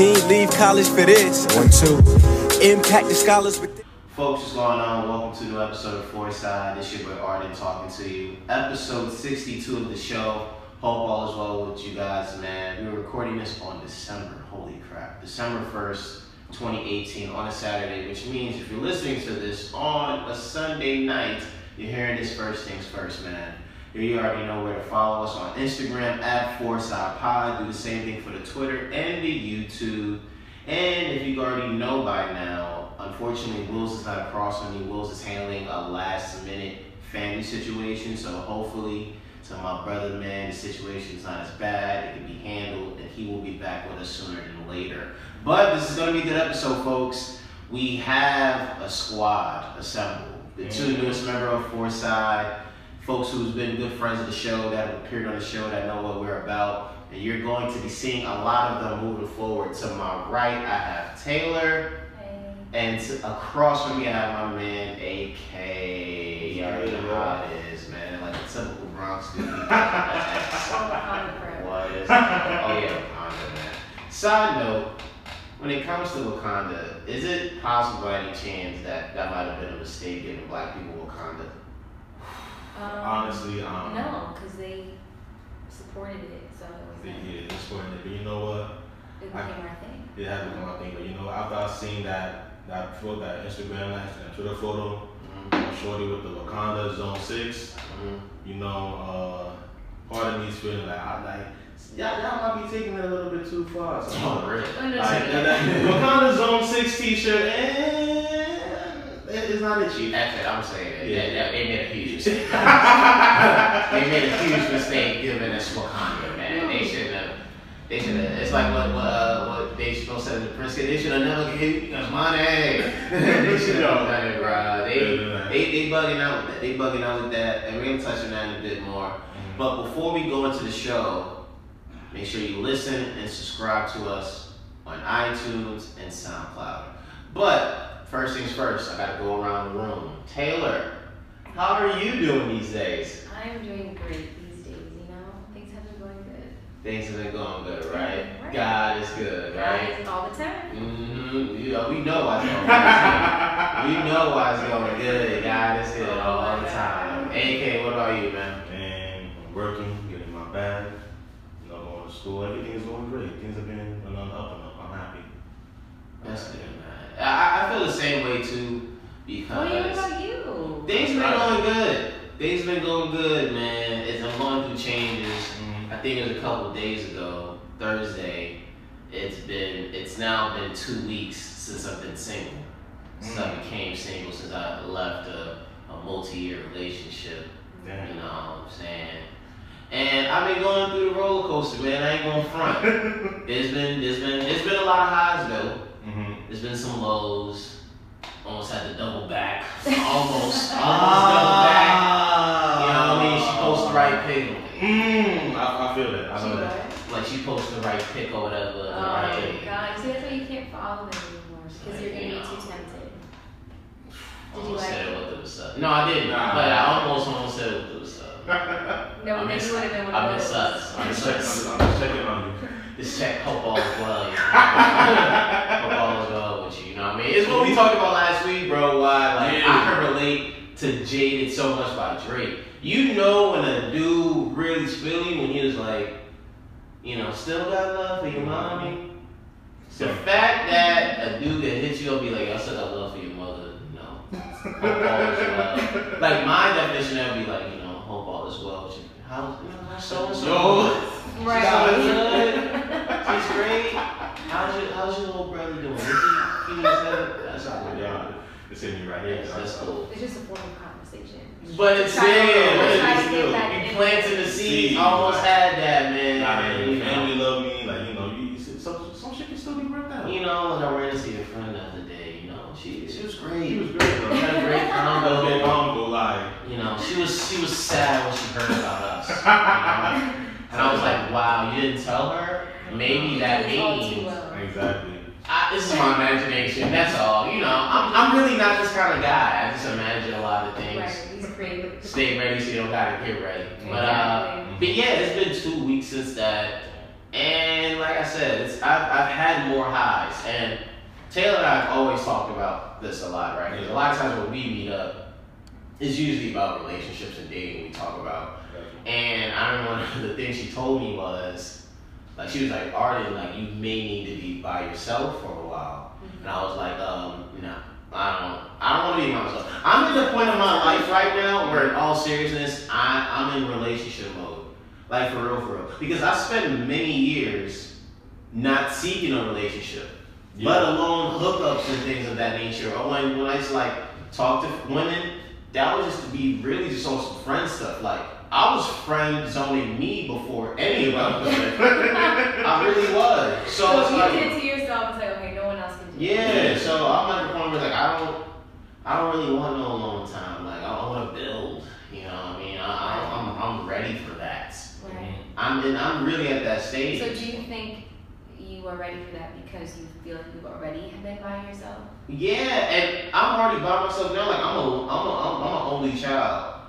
He ain't leave college for this. One, two. Impact the scholars with. Folks, what's going on? Welcome to a new episode of Fourside. This your boy Arden talking to you. Episode 62 of the show. Hope all is well with you guys, man. We were recording this on December, holy crap, December 1st, 2018, on a Saturday, which means if you're listening to this on a Sunday night, you're hearing this first things first, man. You already know where to follow us on Instagram at Fourside Pod. Do the same thing for the Twitter and the YouTube. And if you already know by now, unfortunately, Willz is not across from me. Willz is handling a last minute family situation. So hopefully, to my brother, man, the situation is not as bad. It can be handled, and he will be back with us sooner than later. But this is going to be a good episode, folks. We have a squad assembled. The two mm-hmm. newest member of Fourside, folks who's been good friends of the show, that have appeared on the show, that know what we're about. And you're going to be seeing a lot of them moving forward. To my right, I have Taylor. And to, across from me, I have my man, AK. You already know how it is, man. Like a typical Bronx dude. What is? Oh yeah, Wakanda, man. Side note, when it comes to Wakanda, is it possible by any chance that that might have been a mistake giving black people Wakanda? Um, Honestly, um, no, because they supported it, so it was Yeah, like, yeah, it's funny. But you know what? it I- became our thing. It has become my thing. But you know, after I seen that that photo, that Instagram, that, that Twitter photo, Mhm, of Shorty with the Wakanda Zone Six, mhm. you know, uh, part of me is feeling like I like. Y'all, y'all might be taking it a little bit too far. So, Oh, really? Like, that, that, Wakanda Zone Six T-shirt, eh, it's not a cheap. That's it. I'm saying that, Yeah. that, that they made a huge mistake. they made a huge mistake giving us Wakanda, man. They shouldn't have. They should have. It's like what what uh, what they supposed to say to the Prince. They should have never gave us money. they should have done it, bro. They they they bugging out. with that. They bugging out with that, and we're gonna touch on that a bit more. But before we go into the show, make sure you listen and subscribe to us on iTunes and SoundCloud. But first things first, I gotta go around the room. Taylor, how are you doing these days? I'm doing great these days, you know? Things have been going good. Things have been going good, right? Right. God is good, right? Guys, all the time. Mm-hmm. Yeah, we know why it's going good. we know why it's going good. God is good all the time. AK, what about you, man? And I'm working, getting my bag, you know, going to school. Everything is going great. Things have been on the up and up. I'm happy. That's good, man. I, I feel the same way too because. What about you? Things been going good. Things been going good, man. As I'm going through changes. Mhm. I think it was a couple days ago, Thursday. It's been it's now been two weeks since I've been single. Since I Mm. became single, since I left a, a multi-year relationship. You know what I'm saying? And I've been going through the roller coaster, man. I ain't gonna front. it's been it's been it's been a lot of highs though. There's been some lows. Almost had to double back. Almost. Almost double back. You know what I mean? She posts the right pic. Mm, I, I feel that. I She know that. what? Like she posts the right pic or whatever. Oh, the right- God. See, that's why you can't follow them anymore. Because you're going to be too tempted. Did you Almost like said it? what it was up. No, I didn't. Nah. But I almost almost said what it was up. No, I then you would have been one of those. I I'm miss us. I'm just checking on you. This check hope all is well. You know? hope all is well with you. You know what I mean? It's what we talked about last week, bro. Why like Yeah. I can relate to Jaded so much by Drake. You know when a dude really feel you when he was like, you know, still got love for your mommy. The fact that a dude that hits you up be like, I still got love for your mother. No. Hope all is well. Like my definition that would be like, you know, hope all is well with you. How's so and so? Yo. Right. She's great. How's your How's your little brother doing? Is he he needs help? That's all good. Yeah, it's in me right here. Yes, that's cool. It's just a form of conversation. But it's Try to- but it's still you planted the there. seed. Seed, Almost right. had that, man. Nah, you, man, family love me, like you know, you, you some some shit can still be worked out. you know, when I ran into your friend the other day, you know, she she was great. he was great, bro. We had a great That big combo. uncle, like, You know, she was she was sad when she heard about us. You know? And I was like, wow, you didn't tell her? Maybe that It's means exactly. I, this is my imagination. That's all. You know, I'm, I'm really not this kind of guy. I just imagine a lot of things. Right, he's creative. Stay ready so you don't gotta get ready. But uh, Exactly. but yeah, it's been two weeks since that And like I said, it's I've, I've had more highs. And Taylor and I have always talked about this a lot, right? 'Cause a lot of times when we meet up, it's usually about relationships and dating we talk about. And I remember one of the things she told me was, like, she was like, Arden, like, you may need to be by yourself for a while. And I was like, um, no, I don't, I don't want to be by myself. I'm at the point of my life right now where, in all seriousness, I, I'm in relationship mode. Like, for real, for real. Because I spent many years not seeking a relationship, let alone hookups and things of that nature. Or when, when I just like, talk to women, that was just to be really just on some friend stuff. Like, I was friend zoning me before any of us. I really was. So, So, it's you like, did it to yourself. It's like, okay, no one else can do it. yeah, so I'm at the point where like I don't, I don't really want no alone time. Like I want to build. You know, what I mean, I, I, I'm I'm ready for that. Right. I'm and I'm really at that stage. So do you think you are ready for that because you feel like you've already been by yourself? yeah, and I'm already by myself now. Like I'm a I'm a I'm, I'm an only child.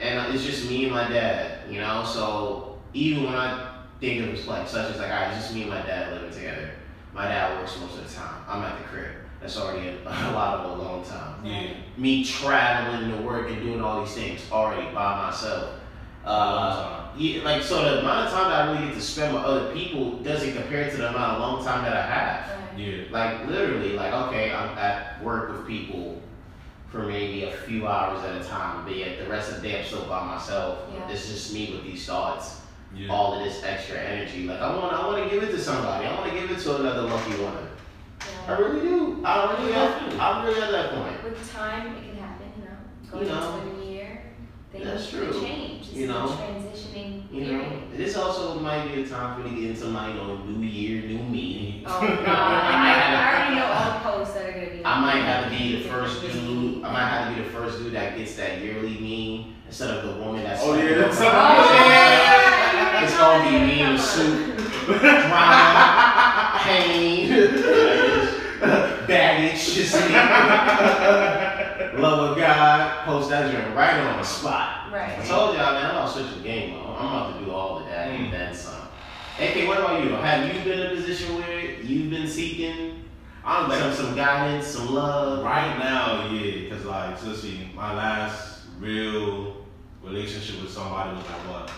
And it's just me and my dad. You know, so even when I think of it like such as like, alright, it's just me and my dad living together. My dad works most of the time. I'm at the crib. That's already a, a lot of a long time. Yeah. me traveling to work and doing all these things already by myself. Uh, yeah, like so the amount of time that I really get to spend with other people doesn't compare to the amount of long time that I have. Right. Yeah. Like literally, like okay, I'm at work with people for maybe a few hours at a time, but yet the rest of the day I'm still by myself. Yeah. It's just me with these thoughts, Yeah. all of this extra energy. Like I want, I want to give it to somebody. I want to give it to another lucky woman. I really do. I really, am. I'm really at that point. With time, it can happen, you know. Going You know. into a new year, things That's can true. change. It's You know. transitioning You know, period. this also might be a time for me to get into my, you know, new year, new me. Oh god, I, might, I already know all the posts that are gonna be. I might have to be the first dude. I might have to be the first dude that gets that yearly meme instead of the woman that's. Oh, yeah, that's- Oh, yeah. yeah. It's gonna be me in a suit, drama, pain, baggage, just me. Love of God, post that joint right on the spot. Right. I told y'all, man, I'm about to switch the game. Man. I'm about to do all of that and then some. AK, what about you? Have you been in a position where you've been seeking I'm like, some some guidance, some love? right now, yeah, because like, so see, my last real relationship with somebody was like what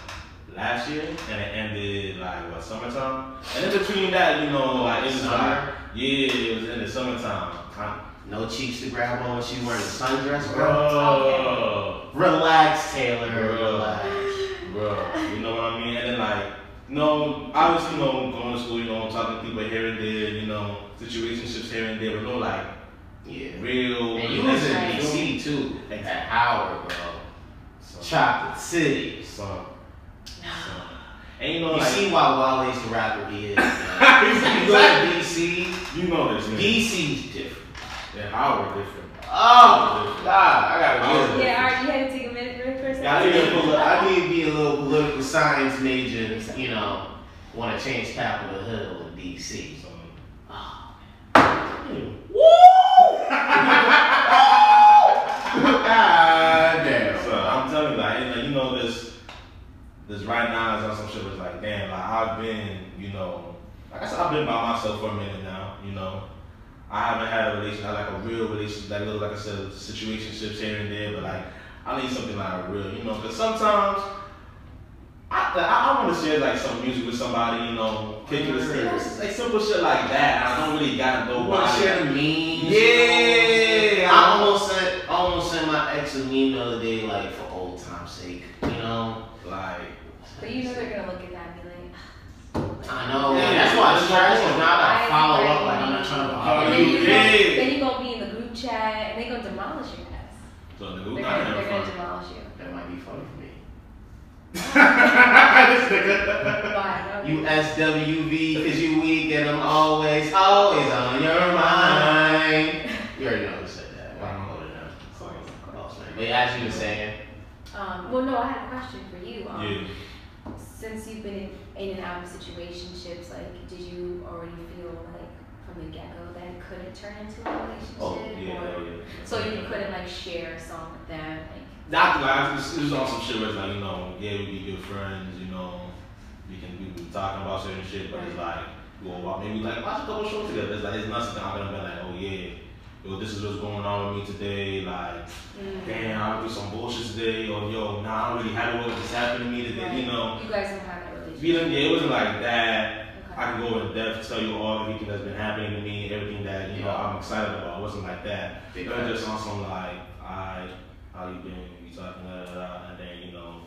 last year, and it ended like what summertime, and in between that, you know, like it was like yeah, it was in the summertime. No cheeks to grab on when she wearing a sundress, bro. Bro, Relax, Taylor. Bro. Relax. bro, you know what I mean? And then like, no, obviously, you know, going to school, you know, talking to people here and there, you know, situationships here and there, but no like Yeah. real. And you was in Right. DC too, at Howard, bro. Son, Chocolate City. son, son. And you know, You like, see why Wale's the rapper he is. man. you go to DC, you know this, man. DC's different. Yeah, Howard different. Oh God, I gotta Howard get it. Yeah, alright, you had to take Yeah, I need, to poli- I need to be a little political science major, you know, want to change Capitol Hill in DC. Son. Oh, Woo! God damn. So I'm telling you, like, you know, you know this, this right now is on some shit. Was like, damn, like I've been, you know, like I said, I've been by myself for a minute now. You know, I haven't had a relationship, like a real relationship, that little, like I said, situationships here and there. But like, I need something like real, you know, because sometimes. I, I, I want to share like some music with somebody, you know, kicking the you know, like simple shit like that. I don't really gotta go You want to share the memes? Yeah, I almost sent, I almost sent my ex a meme the other day, like for old time's sake. You know. like. But you know they're gonna look at that and be like, ah, I know. Yeah. That's why it's stressful. Now I Why gotta is follow he up. Like I'm not trying to Oh, bother and then you you you. go, did. then you gonna be in the group chat and they gonna demolish your ass. So the They're who gonna, they're gonna demolish you. That might be funny for me. Why? No. You SWV because you weak and I'm always, always on your mind. You already know who said that. Why I'm holding up. Boss man. But as you were saying, Um, well, no, I had a question for you. Um, Yeah. Since you've been in, in and out of situationships, like, did you already feel like from the get go that it couldn't turn into a relationship? Oh, yeah, or, yeah. So you couldn't like share a song with them, like. Not like it was, it was on some shit where it's like you know, yeah, we be good friends, you know, we can we be talking about certain shit, but it's like we'll walk, maybe like watch a couple shows together. It's like it's nothing. I'm gonna be like, oh yeah, yo, this is what's going on with me today. Like, Mm. damn, I went through some bullshit today, or yo, nah, I don't really happy with what's happening to me today. Right. You know, You guys don't have that relationship. we didn't. Yeah, it wasn't like that. Okay. I can go in depth, tell you all everything that's been happening to me, everything that you know I'm excited about. It wasn't like that. Big It was just on some like, I, how you been? We talking, da, da, da, and then you know,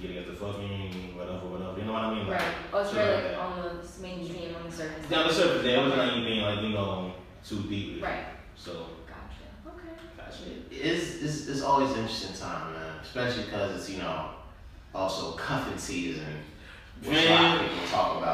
you get the fucking whatever, whatever. You know what I mean? Like, Right. Oh, it's really like like on the mainstream, on the surface. down the surface, there it wasn't Okay. anything like you know too deep. Right. So, Gotcha. Okay. gotcha. It's, it's, it's always an interesting time, man. Especially because it's, you know, also cuffing season. Which a lot of people talk about, man, you know.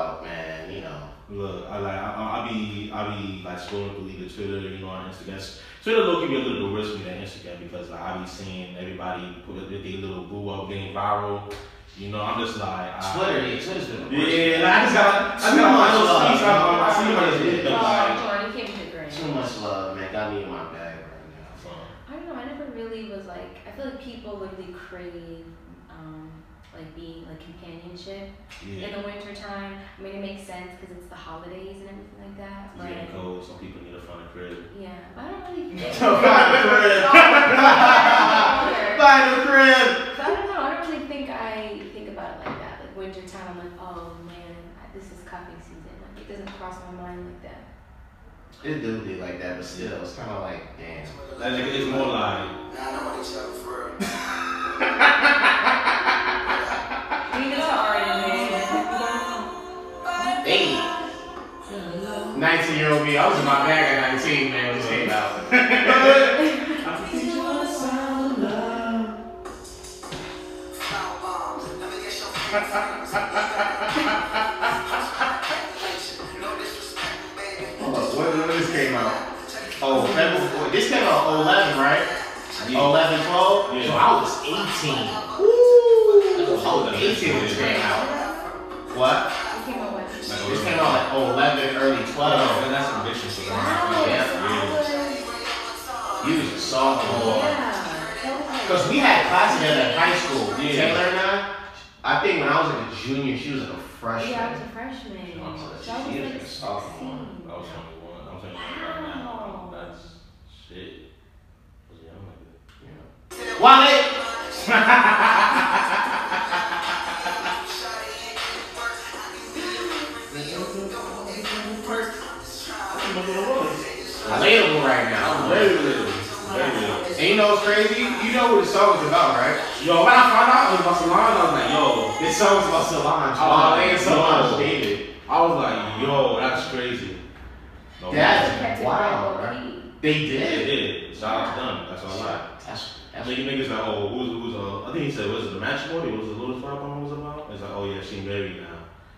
Look, I like I, I be I be like scrolling through either Twitter, you know, on Instagram. Twitter low can be a little bit risky than Instagram because like I be seeing everybody put their little boo up getting viral. You know, I'm just like I, Twitter, yeah, Twitter's been the worst. Yeah, like, I just got I just Too got much my love, little speech. I, man. I see how this Yeah. is like. Jordan, you came to the grave. Too much love, man. Got me in my bag right now. So, I don't know. I never really was like. I feel like people literally crave, um, like being like companionship in the winter time. I mean, it makes sense because it's the holidays and everything like that. it's But getting cold. Some people need to find a crib. yeah, I don't really. Buy the crib. find a So I don't know. I don't really think I think about it like that. Like winter time, I'm like, oh man, this is cuffing season. Like it doesn't cross my mind like that. It do be like that, but still, it's kind of like, damn. Like, it's more like We 19 year old me, I was in my bag at 19, man, when this came out. Hold up, when, when this came out? Oh, February, this came out 11, right? Yeah. 11, 12? Yeah. So I was 18. Woo! I was 18 when this came out. What? It came out what? This came out like 11, early 12. Oh, that's ambitious. bitch for them. Wow, Yeah. that was- You was a sophomore. Yeah. that was like- Because we had class together in high school. Yeah. Taylor and I. I think when I was like a junior, she was like a freshman. Yeah, I was a freshman. Oh, so So I was she is like a sophomore. 16. I was 21. I'm 21 right now. Wow. That's shit. I was young like that. Yeah. Wallet! Available right now. Very little. Very little. And you know what's crazy? You know what the song is about, right? Yo, when I found out it was about Solange, I was like, yo. This song's about Solange. Oh, Oh, and Solange. David. I was like, yo, that's crazy. No, That's- Kept it Wow, right? key. They Yeah, did. it did. Shout out to them. That's all I That's, I that's think niggas like, oh, who's, who's, uh, I think he said, was it the matrimony? Was it was the Lotus Flower Bomb was about? It's like, oh yeah, she married now.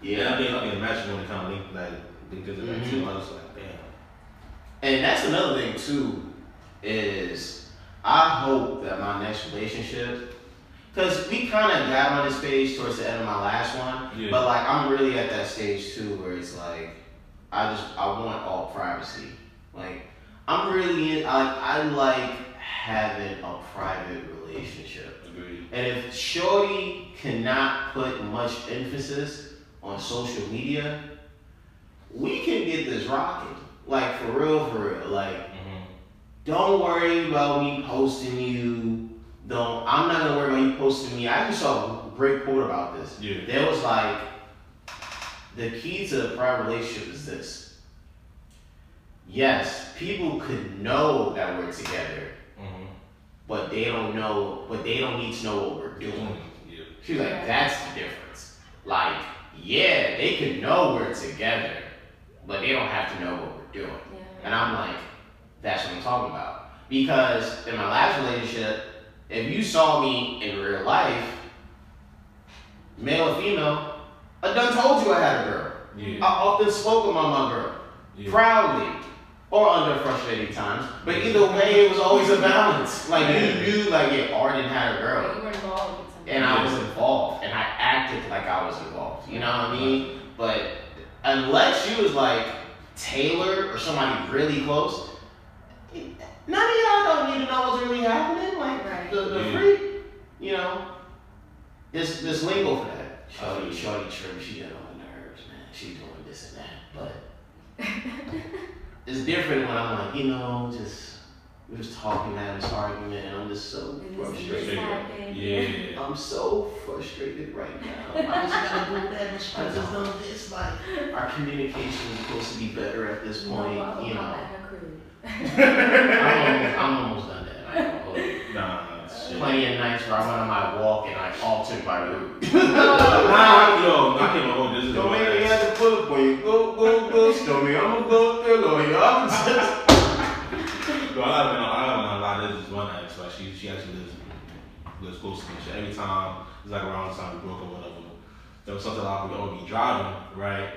Yeah, I think, I think the matrimony kind of linked, like, because of that too. I was like, damn. And that's another thing too, is I hope that my next relationship, because we kind of got on this page towards the end of my last one, Yeah. but like I'm really at that stage too where it's like I just I want all privacy. Like I'm really in, I I like having a private relationship. Agreed. And if Shorty cannot put much emphasis on social media, we can get this rocking. Like for real, for real. Like, Mm-hmm. don't worry about me posting you. Don't. I'm not gonna worry about you posting me. I actually saw a great quote about this. Yeah. There was like, the key to a private relationship is this. Yes, people could know that we're together, Mm-hmm. but they don't know. But they don't need to know what we're doing. Yeah. She was like, that's the difference. Like, yeah, they can know we're together, but they don't have to know what we're doing. Yeah. And I'm like, that's what I'm talking about. Because in my last relationship, if you saw me in real life, male or female, I done told you I had a girl. I often spoke about my girl, Yeah. proudly, or under frustrating times. But either way, it was always a balance. Like, you knew, like, yeah, Arden had a girl You were involved and I was involved, and I acted like I was involved. You know what I mean? But unless you was like Taylor or somebody really close, none of y'all don't need to know what's really happening. Like Right. the, the Yeah. freak, you know, there's there's lingo for that. Oh, shorty, shorty, true. She got on my nerves, man. She doing this and that, but it's different when I'm like, you know, just we're just talking, having this argument, and I'm just so frustrated. Yeah. I'm so frustrated right now. I just gotta do that. I just done this. Like our communication is supposed to be better at this point. No, You know, I'm at her crew. I'm almost, I'm almost done that. I ain't gonna hold you. Nah, shit. Plenty of nights where I went on my walk and I altered my route. Nah, yo, I can't hold this. Don't make me have to pull up on you. Go, go, go, Stormy. I'm gonna go up there, lawyer. I'm just. Yo, I gotta, I gotta lie. This is one ex, like she, she actually lives, lives close to me. She, every time it's like around the time we broke or whatever, there was something like we all be driving, right?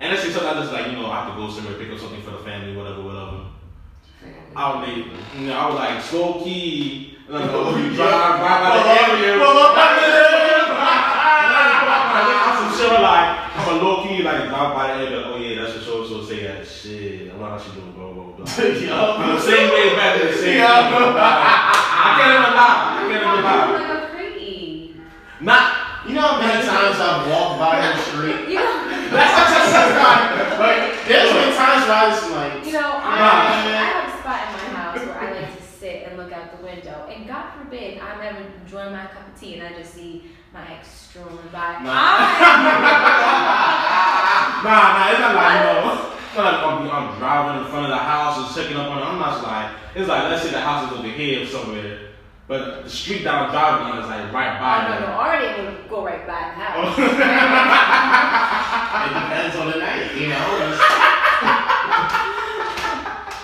And let's say sometimes it's like you know I have to go somewhere pick up something for the family, whatever, whatever. I would make, you know, I was like slow key, and like oh, you drive right by the area. Pull up by the I'm some shit like I'm a low key like drive by the area. Oh yeah, that's for sure. So say that shit. I'm not how she doing, bro, bro, bro. Yo. I'm the same way back in the same. Yeah. I can't even lie. I can't even lie. Like a creep. Not. You know how many times I've walked by the street? You know, That's what I'm saying. Like, there's been times where I just like, you know, I, Nah. I have a spot in my house where I like to sit and look out the window. And God forbid I'm ever enjoying my cup of tea and I just see my ex strolling by. Nah. Nah, nah, it's not like no. Not like I'm, I'm driving in front of the house and checking up on it. I'm not like it's like let's say the house is over here somewhere, but the street that I'm driving on is like right by. Oh no, no, already would go right by the house. it depends on the night, you know?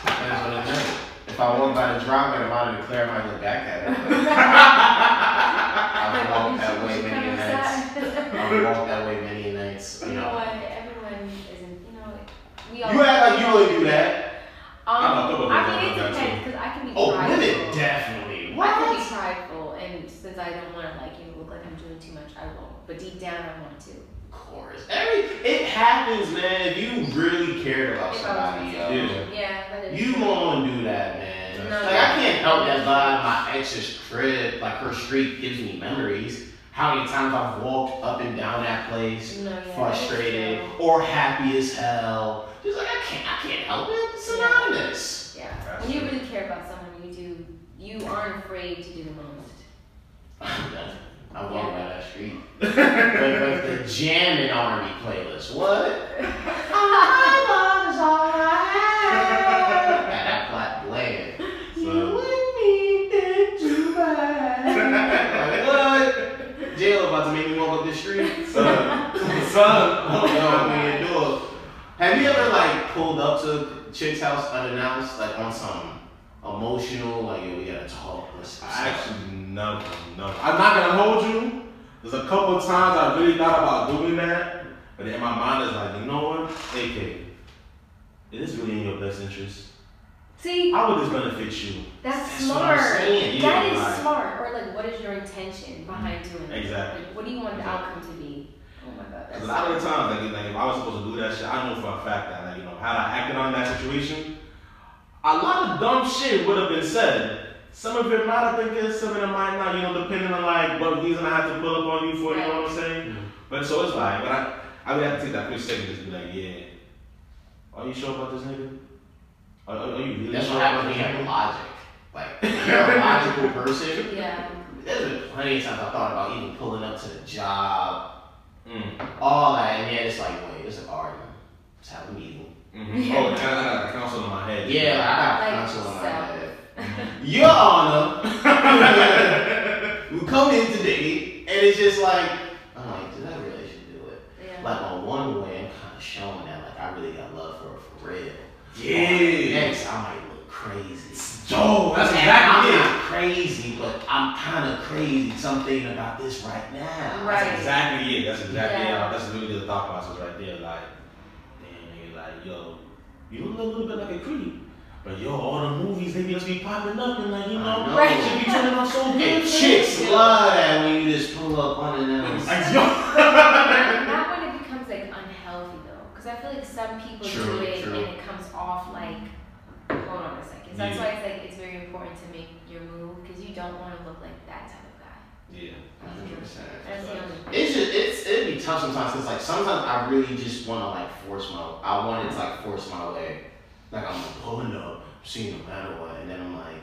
Depends on the night. If I walk by the driveway, I'm out of clear, I might look back at it. I've walked that way many nights. I've walked that way many nights, You you know know? what? Everyone isn't. You know, we all. You act like you wouldn't do that. Um, I'm not talking I mean, it that depends because I can be Oh, prideful. women definitely. I can be prideful, and since I don't want to like you know, look like I'm doing too much, I won't. But deep down, I want to. Of course. Every it happens, man. If you really cared about If somebody, gonna yo, say- yeah, that is. you true. won't do that, man. No, like I can't help that vibe. My ex's crib, like her street, gives me memories. How many times I've walked up and down that place, No, yeah, frustrated or happy as hell. Just like I can't, I can't help it. It's synonymous. Yeah, That's when you really care about someone, you do. You aren't afraid to do the most. I walk by that street. but, but the jamming R&B playlist, what? Got Jail about to make me walk up the street. Son, son. no, man, do it. Have you ever like pulled up to a chick's house unannounced, like on some emotional, like yo, we gotta talk. Let's I actually never, never. I'm not gonna hold you. There's a couple of times I really thought about doing that, but in my mind is like, you know what, AK, it is really in your best interest. See, How would this benefit you? that's, That's what smart. I'm saying, That yeah, is like- smart. Or like, what is your intention behind doing it? Exactly. Like, what do you want the outcome to be? Oh my god, Because a lot of the times, like, like if I was supposed to do that shit, I know for a fact that, like, you know, had I acted on that situation, a lot of dumb shit would have been said. Some of it might have been good, some of it might not, you know, depending on like what reason I have to pull up on you for, you know what I'm saying? Mhm. But so it's like, but I, I would have to take that quick second just be like, yeah, are you sure about this nigga? Are, are, are you really That's sure what happens when you have nigga? logic. Like, if you're a logical person. Yeah. There's been plenty of times I thought about even pulling up to the job, Mm. all that, and yet it's like, wait, it's an argument. Let's have a meeting. Mm-hmm. Oh, I got, I got a counsel in my head. Yeah, like, I got Like counsel in my self. head. Your Honor, we come in today, and it's just like, I'm like, did I really should do it. Yeah. Like on one way, I'm kind of showing that like I really got love for her for real. Yeah. Next, I might look crazy. Joe, that's And exactly I'm it. not crazy, but I'm kind of crazy. Something about this right now. Right. That's exactly it. That's exactly Yeah. it. That's really the thought process right there. Like, damn, nigga, like, yo, you look a little bit like a creep. But yo, all the movies, they just be popping up and like, you know, know. Right. should be turning out so good. And chicks love that when you just pull up unannounced. Like, yo. not, not when it becomes like unhealthy though, because I feel like some people True, do it true. and it comes off like. Hold on a second. So that's Yeah. why it's like it's very important to make your move because you don't want to look like that type of guy. Yeah. Hundred percent. That's the only. It's just it's it'd be tough sometimes because like sometimes I really just want to like force my I wanted to like force my way like I'm like oh, pulling up seeing no matter what and then I'm like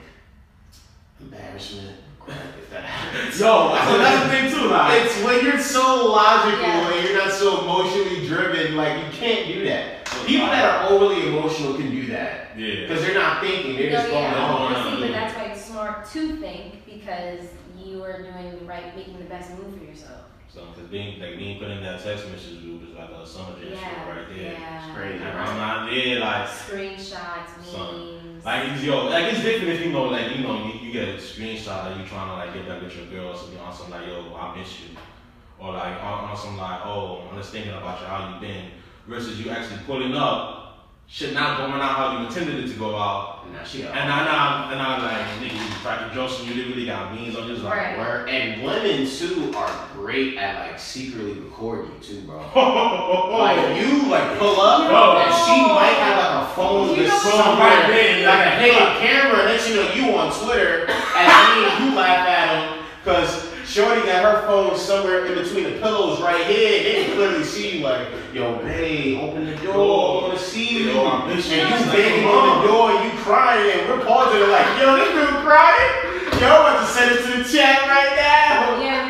embarrassment crap if that happens. Yo, so that's the thing too. Like, It's when you're so logical Yeah. and you're not so emotionally driven, like you can't do that. People that are overly emotional can do that yeah. because they're not thinking; they're No, just going yeah, on. on. obviously, but that's why it's smart to think because you are doing the right, making the best move for yourself. So, cause being like being put in that text message group is like a summer jam Yeah, right there. yeah. crazy. And I'm not yeah, like Screenshots, Son. memes. Like it's yo, like it's different if you know, like you know, you, you get a screenshot that you trying to like get back with your girl, so be on some like yo, I miss you, or like on, on some like oh, I'm just thinking about you, how you been, versus you actually pulling up, shit not going out how you intended it to go out, Now she got and I now and I like nigga, you cracking jokes and you really got memes on just like. Right. Word. And women too are great at like secretly recording you too, bro. Like you like pull up Bro. and she might have like a phone You with somewhere Right there, like a yeah. hidden camera and then you know you on Twitter and me and you laugh at him because Shorty got her phone somewhere in between the pillows right here. They can clearly see you like, yo, babe, open the door, I wanna see you. Yo, I you. And you Like, banging on on. the door and you crying and we're pausing it like, yo, this dude crying? Yo, I'm about to send it to the chat right now. yeah, when you're done.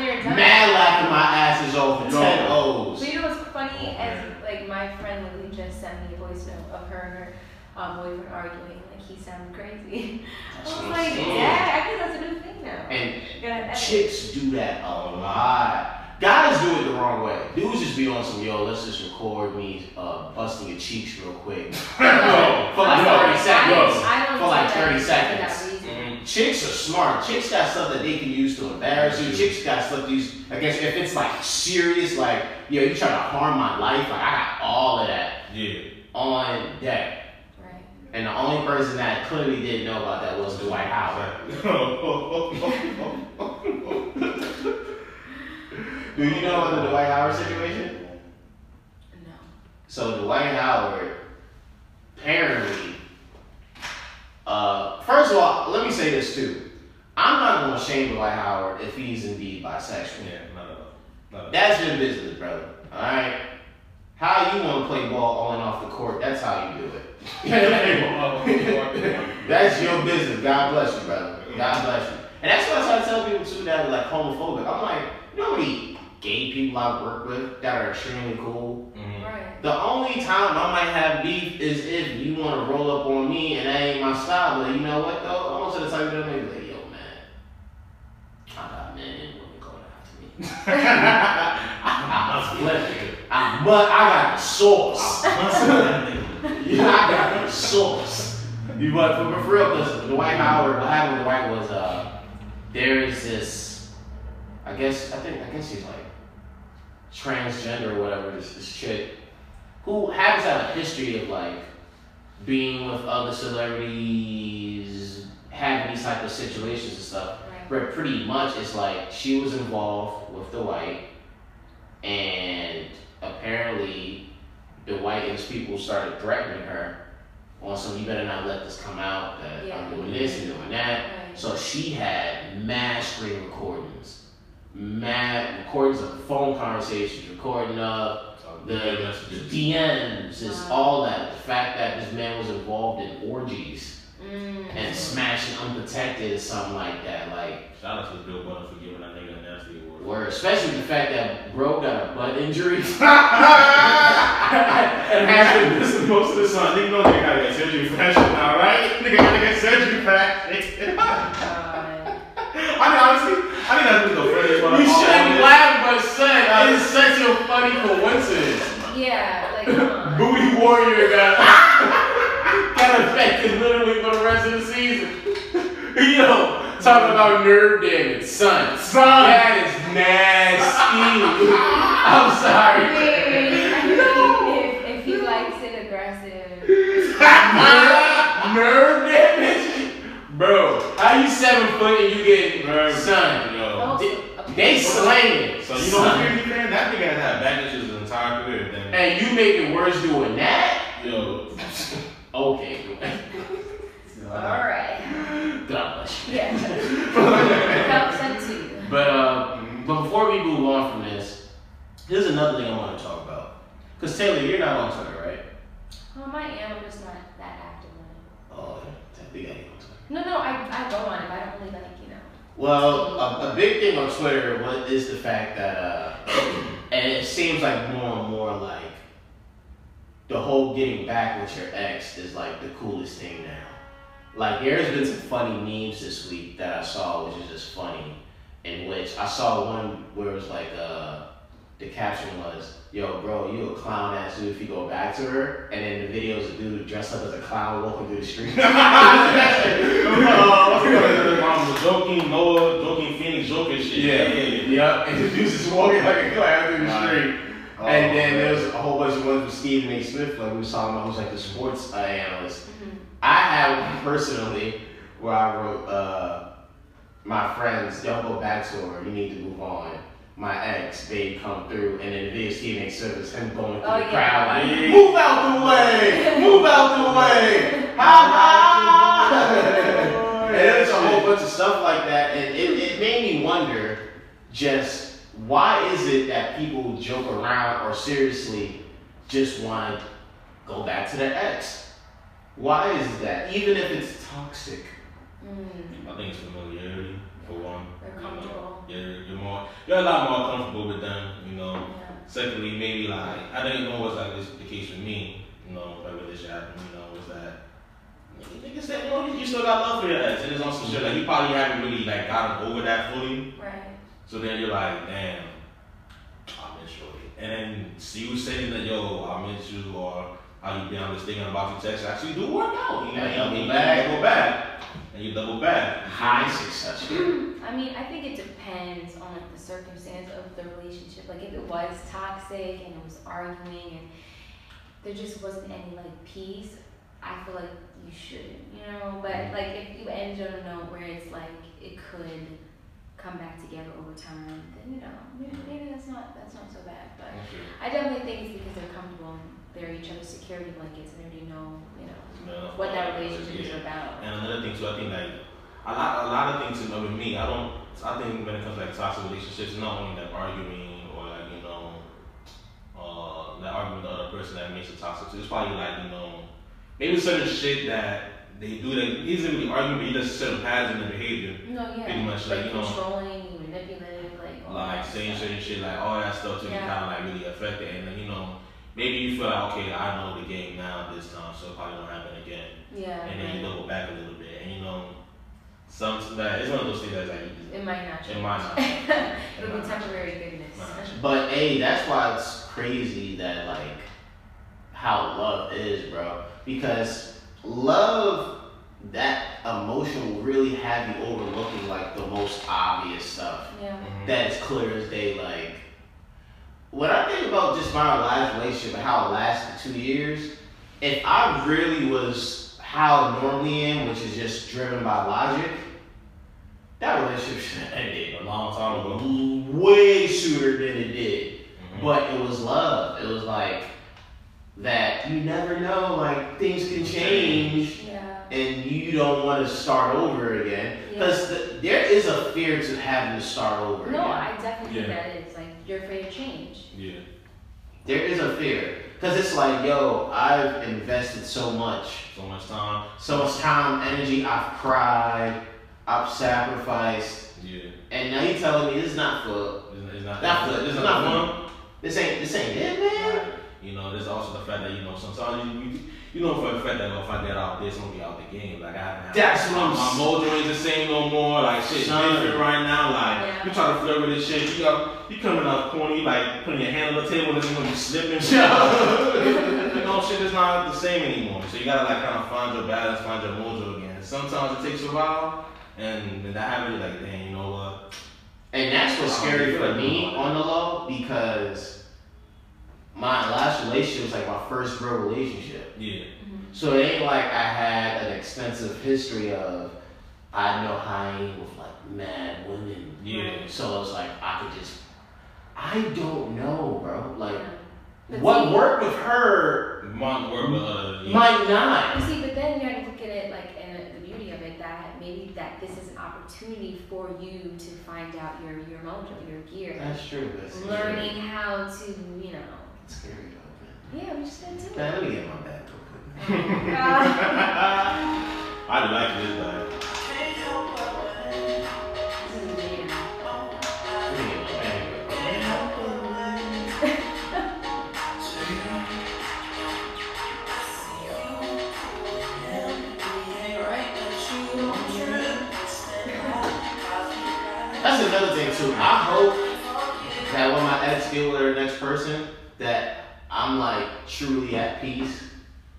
Mad laughing my asses off for No. 10 O's. So you know what's funny? Oh, As like my friend Lily just sent me a voice note of her and her um, boyfriend arguing. Like he sounded crazy. I That's was like, yeah, I think that's a new thing now. And You gotta edit. chicks do that a lot. Guys do it the wrong way. Dudes just be on some, yo, let's just record me uh, busting your cheeks real quick. Yo, For like 30 seconds. I don't For like do that 30 seconds. That reason. Chicks are smart. Chicks got stuff that they can use to embarrass you. Chicks got stuff to use, I guess, if it's like serious, like, yo, you trying to harm my life, like, I got all of that Yeah. on deck. Right. And the only person that clearly didn't know about that was Dwight Howard. Do you know about the Dwight Howard situation? No. So Dwight Howard, apparently, uh, first of all, let me say this too. I'm not gonna shame Dwight Howard if he's indeed bisexual. Yeah, at all. Not. That's your business, brother. All right. How you want to play ball on and off the court? That's how you do it. that's your business. God bless you, brother. God bless you. And that's what I try to tell people too that are like homophobic. I'm like, you know how many gay people I work with that are extremely cool? Mhm. Right. The only time I might have beef is if you want to roll up on me and that ain't my style. But you know what though? I'm also the type of them nigga like, yo man, I got men and women going after me. I'm flipping. I, but I got the sauce. yeah, I got the sauce. You but for, but for real, because Dwight Howard, what happened with Dwight was uh, there is this. I guess I think I guess he's like transgender or whatever. This, this chick who happens to have a history of like being with other celebrities, having these type of situations and stuff. Right. But pretty much it's like she was involved with Dwight, and apparently Dwight and his people started threatening her on some you better not let this come out that Yeah. I'm doing this and doing that. Right. So she had mad screen recordings, mad recordings of phone conversations, recording of the, the messages. DMs, just Wow. all that. The fact that this man was involved in orgies Mm. and smashing unprotected or something like that. Like, Shout out to the Bill Butler for giving that nigga a nasty award. word, especially the fact that bro got a butt injury. and has been missing most of the Son, sun. nigga know they gotta get surgery for that now, right? Nigga gotta get surgery for that shit. God. I mean, honestly, I think that's the funniest one. You of all shouldn't this. laugh, but son, it's such a funny coincidence. Yeah, like come on. Booty Warrior got got affected literally for the rest of the season. Yo, talking about nerve damage, son. Son. That is nasty. I'm sorry. if, if he likes it aggressive, nerve, nerve damage, bro. How you seven foot and you get Nerve. son? Yo. also, They slanging. So you know what crazy man? That nigga has had back issues his entire career. Then, And you make it worse doing that? much. Yeah. but uh, but before we move on from this, there's another thing I want to talk about. Cause Taylor, you're not on Twitter, right? Um, I am. I'm just not that active on it. Oh, I think I am on Twitter. No, no, I, I go on it, but I don't really like you know. Well, a, a big thing on Twitter is the fact that, uh, and it seems like more and more like the whole getting back with your ex is like the coolest thing now. Like there's been some funny memes this week that I saw, which is just funny. In which I saw one where it was like, uh, the caption was, "Yo, bro, you a clown ass dude if you go back to her." And then the video is a dude dressed up as a clown walking through the street. Mom was joking, Noah joking, Phoenix joking shit. Yeah, and the dude's just walking like a clown through the street. Oh, and then man. there was a whole bunch of ones with Stephen A. Smith, like we was talking about, who's like the sports uh, analyst. Mhm. I had one personally where I wrote, uh, "My friends, don't go back to her. You need to move on." My ex, babe, come through, and then the video Stephen A. Smith is him going through Oh, the yeah. crowd like, Yeah. "Move out the way, move out the way, ha ha!" and there's a whole bunch of stuff like that, and it, it made me wonder, just why is it that people joke around or seriously just want to go back to their ex? Why is that? Even if it's toxic. Mm, I think it's familiarity for one. they're You know, comfortable. You're, you're more, you're a lot more comfortable with them. You know. Yeah. Secondly, maybe like I don't know what's like this the case with me. You know, like with this happened. You know, was that niggas said, you know, you still got love for your ex, and it's on some shit like you probably haven't really like gotten over that fully. Right. So then you're like, damn, I miss you. And then see you saying that, yo, I miss you, or how you been, I'm just thinking about you text, actually do work out. You know, And you, double you back. double back. And you double back. High success. I mean, I think it depends on like the circumstance of the relationship. Like if it was toxic and it was arguing and there just wasn't any like peace, I feel like you shouldn't, you know. But mm-hmm. like if you end on a note where it's like it could come back together over time, then you know maybe, maybe that's not that's not so bad. But I definitely think it's because they're comfortable and they're each other's security blankets and they already know, you know, No, what that relationship yeah. is about. And another thing too, I think like a lot, a lot of things you know, with me, I don't. I think when it comes to like toxic relationships, it's not only like arguing or like you know, uh, like arguing with the other person that makes it toxic. So it's probably like you know, maybe certain shit that they do that isn't really arguing, but he does certain patterns in their behavior, No, yeah. Pretty much, like, you know- controlling, manipulative, like like that saying certain shit, like all that stuff to be Yeah. kind of like really affected, and then you know. Maybe you feel like okay, I know the game now this time, so it probably don't happen again. Yeah, And then you right. double back a little bit, and you know, some that it's one of those things that's like It might not change. It might not. It'll be temporary goodness. Might not. But hey, that's why it's crazy that like how love is, bro. Because love, that emotion will really have you overlooking like the most obvious stuff. Yeah. Mm-hmm. That is clear as day. Like when I think about just my last relationship and how it lasted two years, if I really was how I normally am, which is just driven by logic, that relationship should have ended a long time ago. way sooner than it did. Mhm. But it was love. It was like that you never know, like things can change Yeah. and you don't want to start over again. Because there is a fear to having to start over No, again. I definitely think Yeah. that is like you're afraid of change. Yeah. There is a fear. Because it's like, yo, I've invested so much. So much time. So much time, energy, I've cried, I've sacrificed. Yeah. And now you telling me this is not for, It's, it's not. Not it's, for- it's not not for- this ain't, this ain't it, man. Right. You know, there's also the fact that you know sometimes you you, you know for a fact that if I get out this, I'm gonna be out the game. Like I haven't. That's what my, I'm my mojo ain't the same no more. Like shit, Son. different right now. Like Yeah. you try to flirt with this shit, you got you coming out corny, you like putting your hand on the table, and then when you slipping. you know, shit is not the same anymore. So you gotta like kind of find your balance, find your mojo again. Sometimes it takes a while, and then that happens. Like, damn, you know what? And that's what's scary for me on the low because my last relationship was like my first real relationship. Yeah. Mm-hmm. So it ain't like I had an extensive history of I know how I ain't with like mad women. Yeah. So it's like I could just I don't know, bro. Like Yeah. But what see- worked with her Might work with other. Yeah. might not. You see, but then you have to look at it like in the beauty of it that maybe that this is an opportunity opportunity for you to find out your your mojo, your gear. That's true. That's Learning how to, you know. Scary though, Yeah, we just do man. let me get my bag real quick. I like this guy. This is weird. Let me get my bag. That's another thing too. I hope that when my ex get with her next person, that I'm like truly at peace,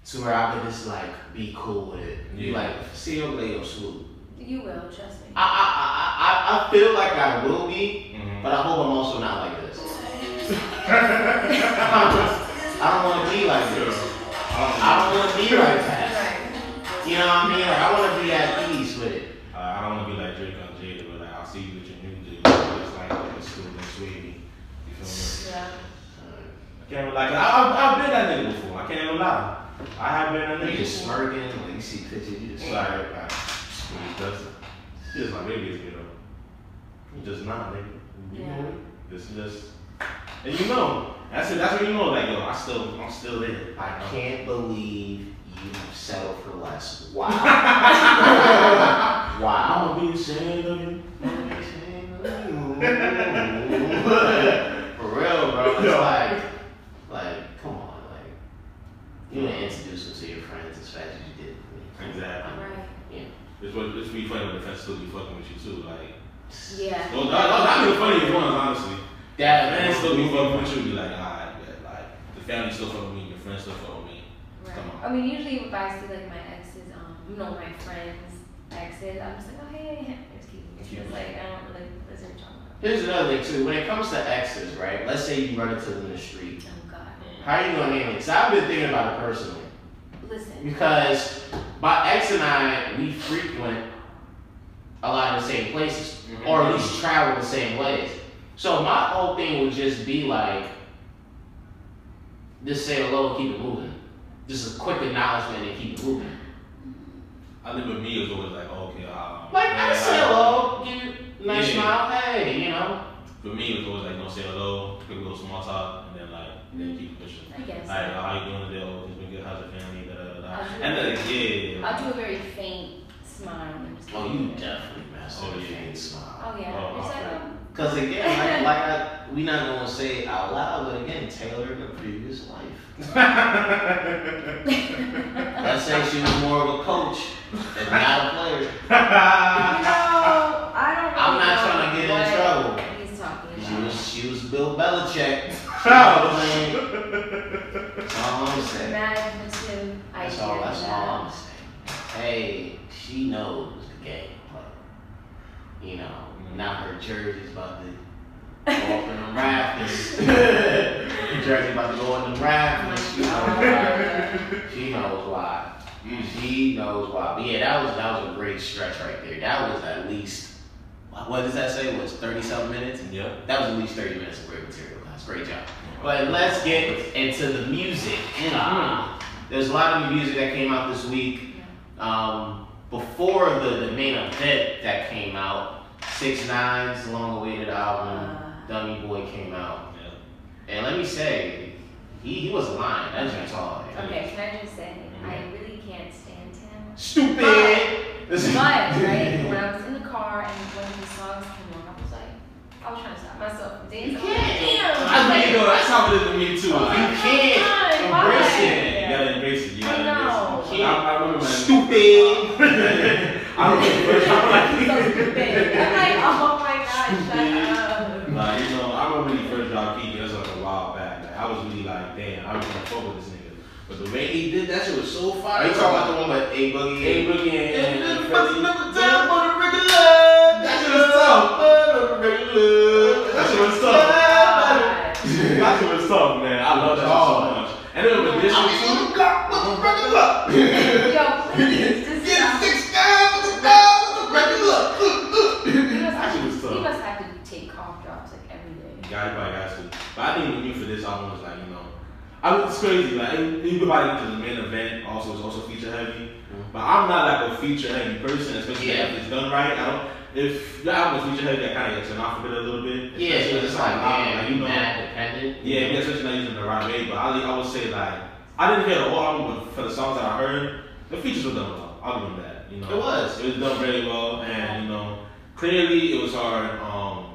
to where I can just like be cool with it. Be like, see you later, swoop. You will, trust me. I, I, I, I, I feel like I will be, Mhm. but I hope I'm also not like this. I don't want to be like this. I don't want to be like that. You know what I mean? Like, I want to be at peace with it. Uh, I don't want to be like Drake on Jaded, but like I'll see you with your new dude. It's like it's cool and sweetie. You feel me? Yeah. I can't even like I, I've, I've been that nigga before. I can't even lie. I have been that nigga. You nigga. just before. smirking when you see pictures. You just It's like, like he does it. He just my baby is you know. He just not nigga. You Yeah. know it. This is just and you know. That's it. That's when you know like yo, I still I'm still there. I can't believe you have settled for less. Wow. wow. I'ma be ashamed of you. For real, bro. It's Yo. like, like, come on, like, you want to introduce them to your friends as fast as you did with me. Exactly. Right. It's what it's be funny when the fans still be fucking with you too. Like Yeah. those that, that, be the funniest ones, honestly. That fans still be fucking with you. Be like, alright, bet. Like the family still fucking with me, your friends still fucking with me. Right. Come on. I mean, usually if I see like my exes, um, you know, my friends' exes, I'm just like, oh hey, it's cute. It's just like I don't really listen to them. Here's another thing too. When it comes to exes, right? Let's say you run into them in the street. God. How are you gonna name it? Cause I've been thinking about it personally. Listen. Because my ex and I, we frequent a lot of the same places, Mhm. or at least travel the same ways. So my whole thing would just be like, just say hello and keep it moving. Just a quick acknowledgement and keep it moving. I think with me it was always like, okay, um, Like I say hello, give you a nice Yeah. smile, hey, you know. For me, it was always like, you know, say hello, quick little small talk, and then like, then keep pushing. I guess. Like, oh, how you doing today? Oh, it's been good. How's your family? Da, da, da, da. I'll do And it. then, yeah. I'll do a very faint smile. Oh, you definitely mastered Oh, the yeah. faint smile. Oh yeah. Oh, it's like, okay. um, Cause again, like, like I, we not gonna say it out loud, but again, Taylor in a previous life. Let's say she was more of a coach and not a player. you know, I don't. I'm not know trying to get in trouble. He's talking about. She was she was Bill Belichick. That's all I'm saying. Imaginative That's all. That's all. I'm saying. Hey, she knows the game. Like, you know, mm-hmm. now her jersey's about to go up in them rafters. her jersey about to go in the rafters. She knows why. She knows why. She knows why. But yeah, that was that was a great stretch right there. That was at least what does that say? Was thirty something minutes? yeah. That was at least 30 minutes of great material, guys. Great job. But let's get into the music. Uh, there's a lot of new music that came out this week. Um, before the, the main event that came out, Six Nine's long awaited album, Uh, Dummy Boy came out. And let me say, he, he wasn't lying. That was all. okay, can I just say, I really can't stand him. Stupid! But, right, when I was in the car and one of his songs came on, I was like, trying to stop myself from dancing. You I was like, can't. Damn. I mean, yo, that's how it is with me too. Oh, you can't Why? embrace it. you gotta embrace it. You gotta know. embrace it. I, I remember. Stupid! I remember the first time like, So stupid. I'm like, oh my god, shut up. like, you know, I remember when he first dropped Kiki, that was like a while back. Like, I was really like, damn, I was gonna fuck with this nigga. But the way he did that shit was so fire. Are you talking about the one with A Boogie? A Boogie and, and, and That Fetty? That shit was tough. That shit was tough. God. That shit was tough, man. I love that so much. And then with this shit too. Yo, please, just stop. He must, That shit was he tough. must have to take cough drops like every day. Yeah, he probably has to. But I think with for this album was like, you know, I mean, it's crazy. Like, everybody went to the main event. Also, it's also feature heavy. But I'm not like a feature heavy person, especially Yeah. if it's done right. I don't. If your album is feature heavy, I kind of get turned off of it a little bit. Yeah, Especially so it's like, album, man, you you know. mad dependent. Yeah, yeah, especially not using the right way. But I, I would say like I didn't hear the whole album, but for the songs that I heard, the features were done well. I'll give them that. You know, It was. It was done very well, and you know, clearly it was hard. Um,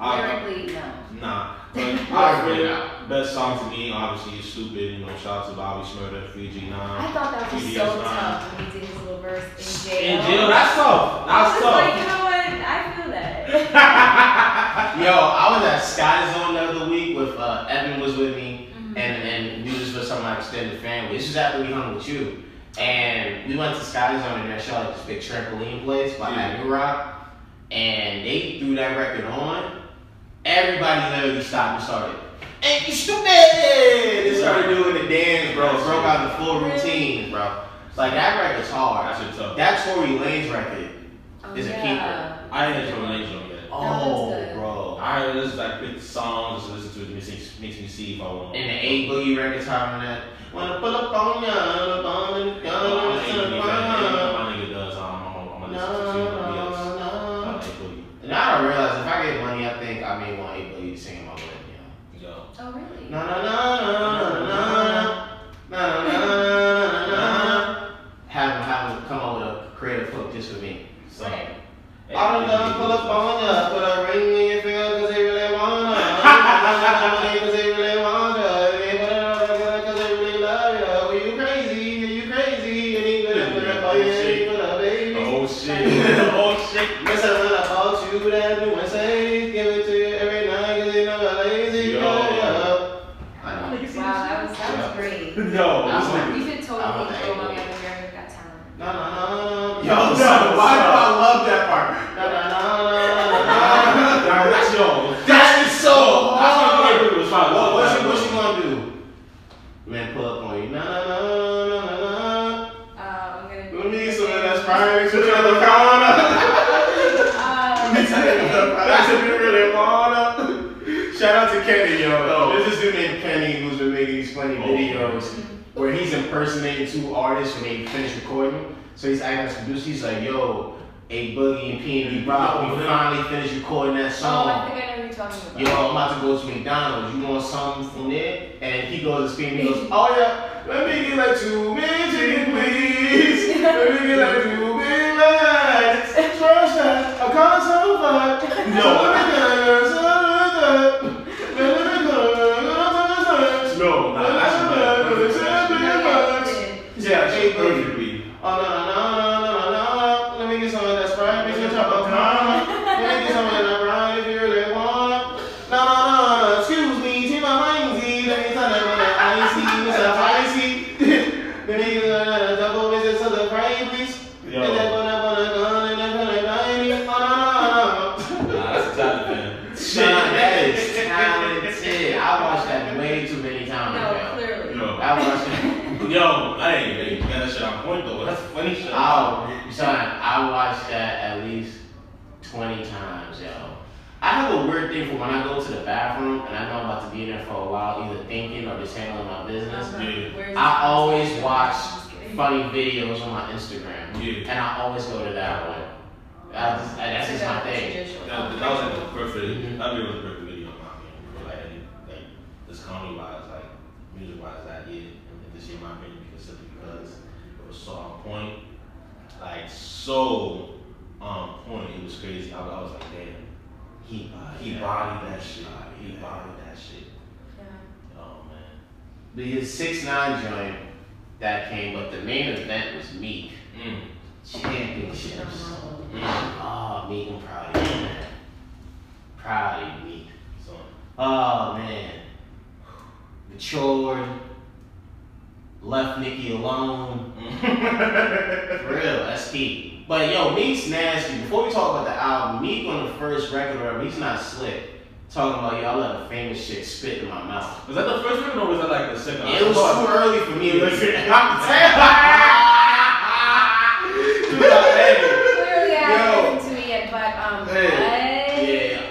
I, Lyrically, no. Nah. But Lyrically, I agree. Best song to me, obviously, is Stupid. You know, shout out to Bobby Shmurda, 3G9. I thought that was TBS so nine. tough when he did his little verse in jail. In jail, that's tough. That's tough. like, you know what? I feel that. Yo, I was at Sky Zone the other week with uh, Evan was with me, Mhm. and and we was with some of my extended family. This is after we hung with you, and we went to Sky Zone and they showed like this big trampoline place by Yeah. that New Roc, and they threw that record on. Everybody literally stopped and started. Ain't you stupid? They started doing the dance, bro. Broke out the full routine, bro. It's like that record's hard. That's a tough. That Tory Lanez record. Oh, Is a keeper. I ain't heard from Angel yet. Oh, good. bro. I heard this like 50 songs, just listen to it, makes, me- makes me see if I want to. And the A Boogie record time on that. Wanna pull up on ya, up on the gun, My nigga does, um, I'm No, gonna listen to somebody no, else. no. A-Boogie. And I don't realize if I get money, I think I may want A Boogie to sing in my wedding. Yo. Oh, really? No, no, na 我帮忙 two artists when they finish recording. So he's acting as producer. He's like, yo, A Boogie and PnB Rock, we finally finished recording that oh, I song. think I know who you're talking about. Yo, I'm about to go to McDonald's. You want something from there? And he goes to speak and he goes, Oh yeah, let me get like two big chicken, please. When I go to the bathroom and I know I'm about to be in there for a while, either thinking or just handling my business. Uh-huh. Yeah. I always watch I'm just kidding. funny videos on my Instagram, Yeah. and I always go to that one. I just, that's just my thing. That, that was like the perfect. Mhm. That video was the perfect video in my opinion. Like, like this comedy wise, like music wise, that year, and this year, my opinion, because simply because it was so on point, like so on point. It was crazy. I, I was like, damn, he he bodied that shit. He bodied that shit. Yeah. Oh man. The 6 9 joint that came, but the main event was Meek. Mm. Championships. Mm. Oh, Meek, I'm proud of you, man. Proud of Meek. So, Oh man. Matured. Left Nicki alone. For real, that's key. But yo, Meek's nasty. Before we talk about the album, Meek on the first record or whatever, he's not slick. Talking about y'all let a famous shit spit in my mouth. was that the first one or was that like the second? It was too thought- early for me to listen. Dude, like, hey, Clearly, I Yo. haven't listened to it yet, but um, Yeah.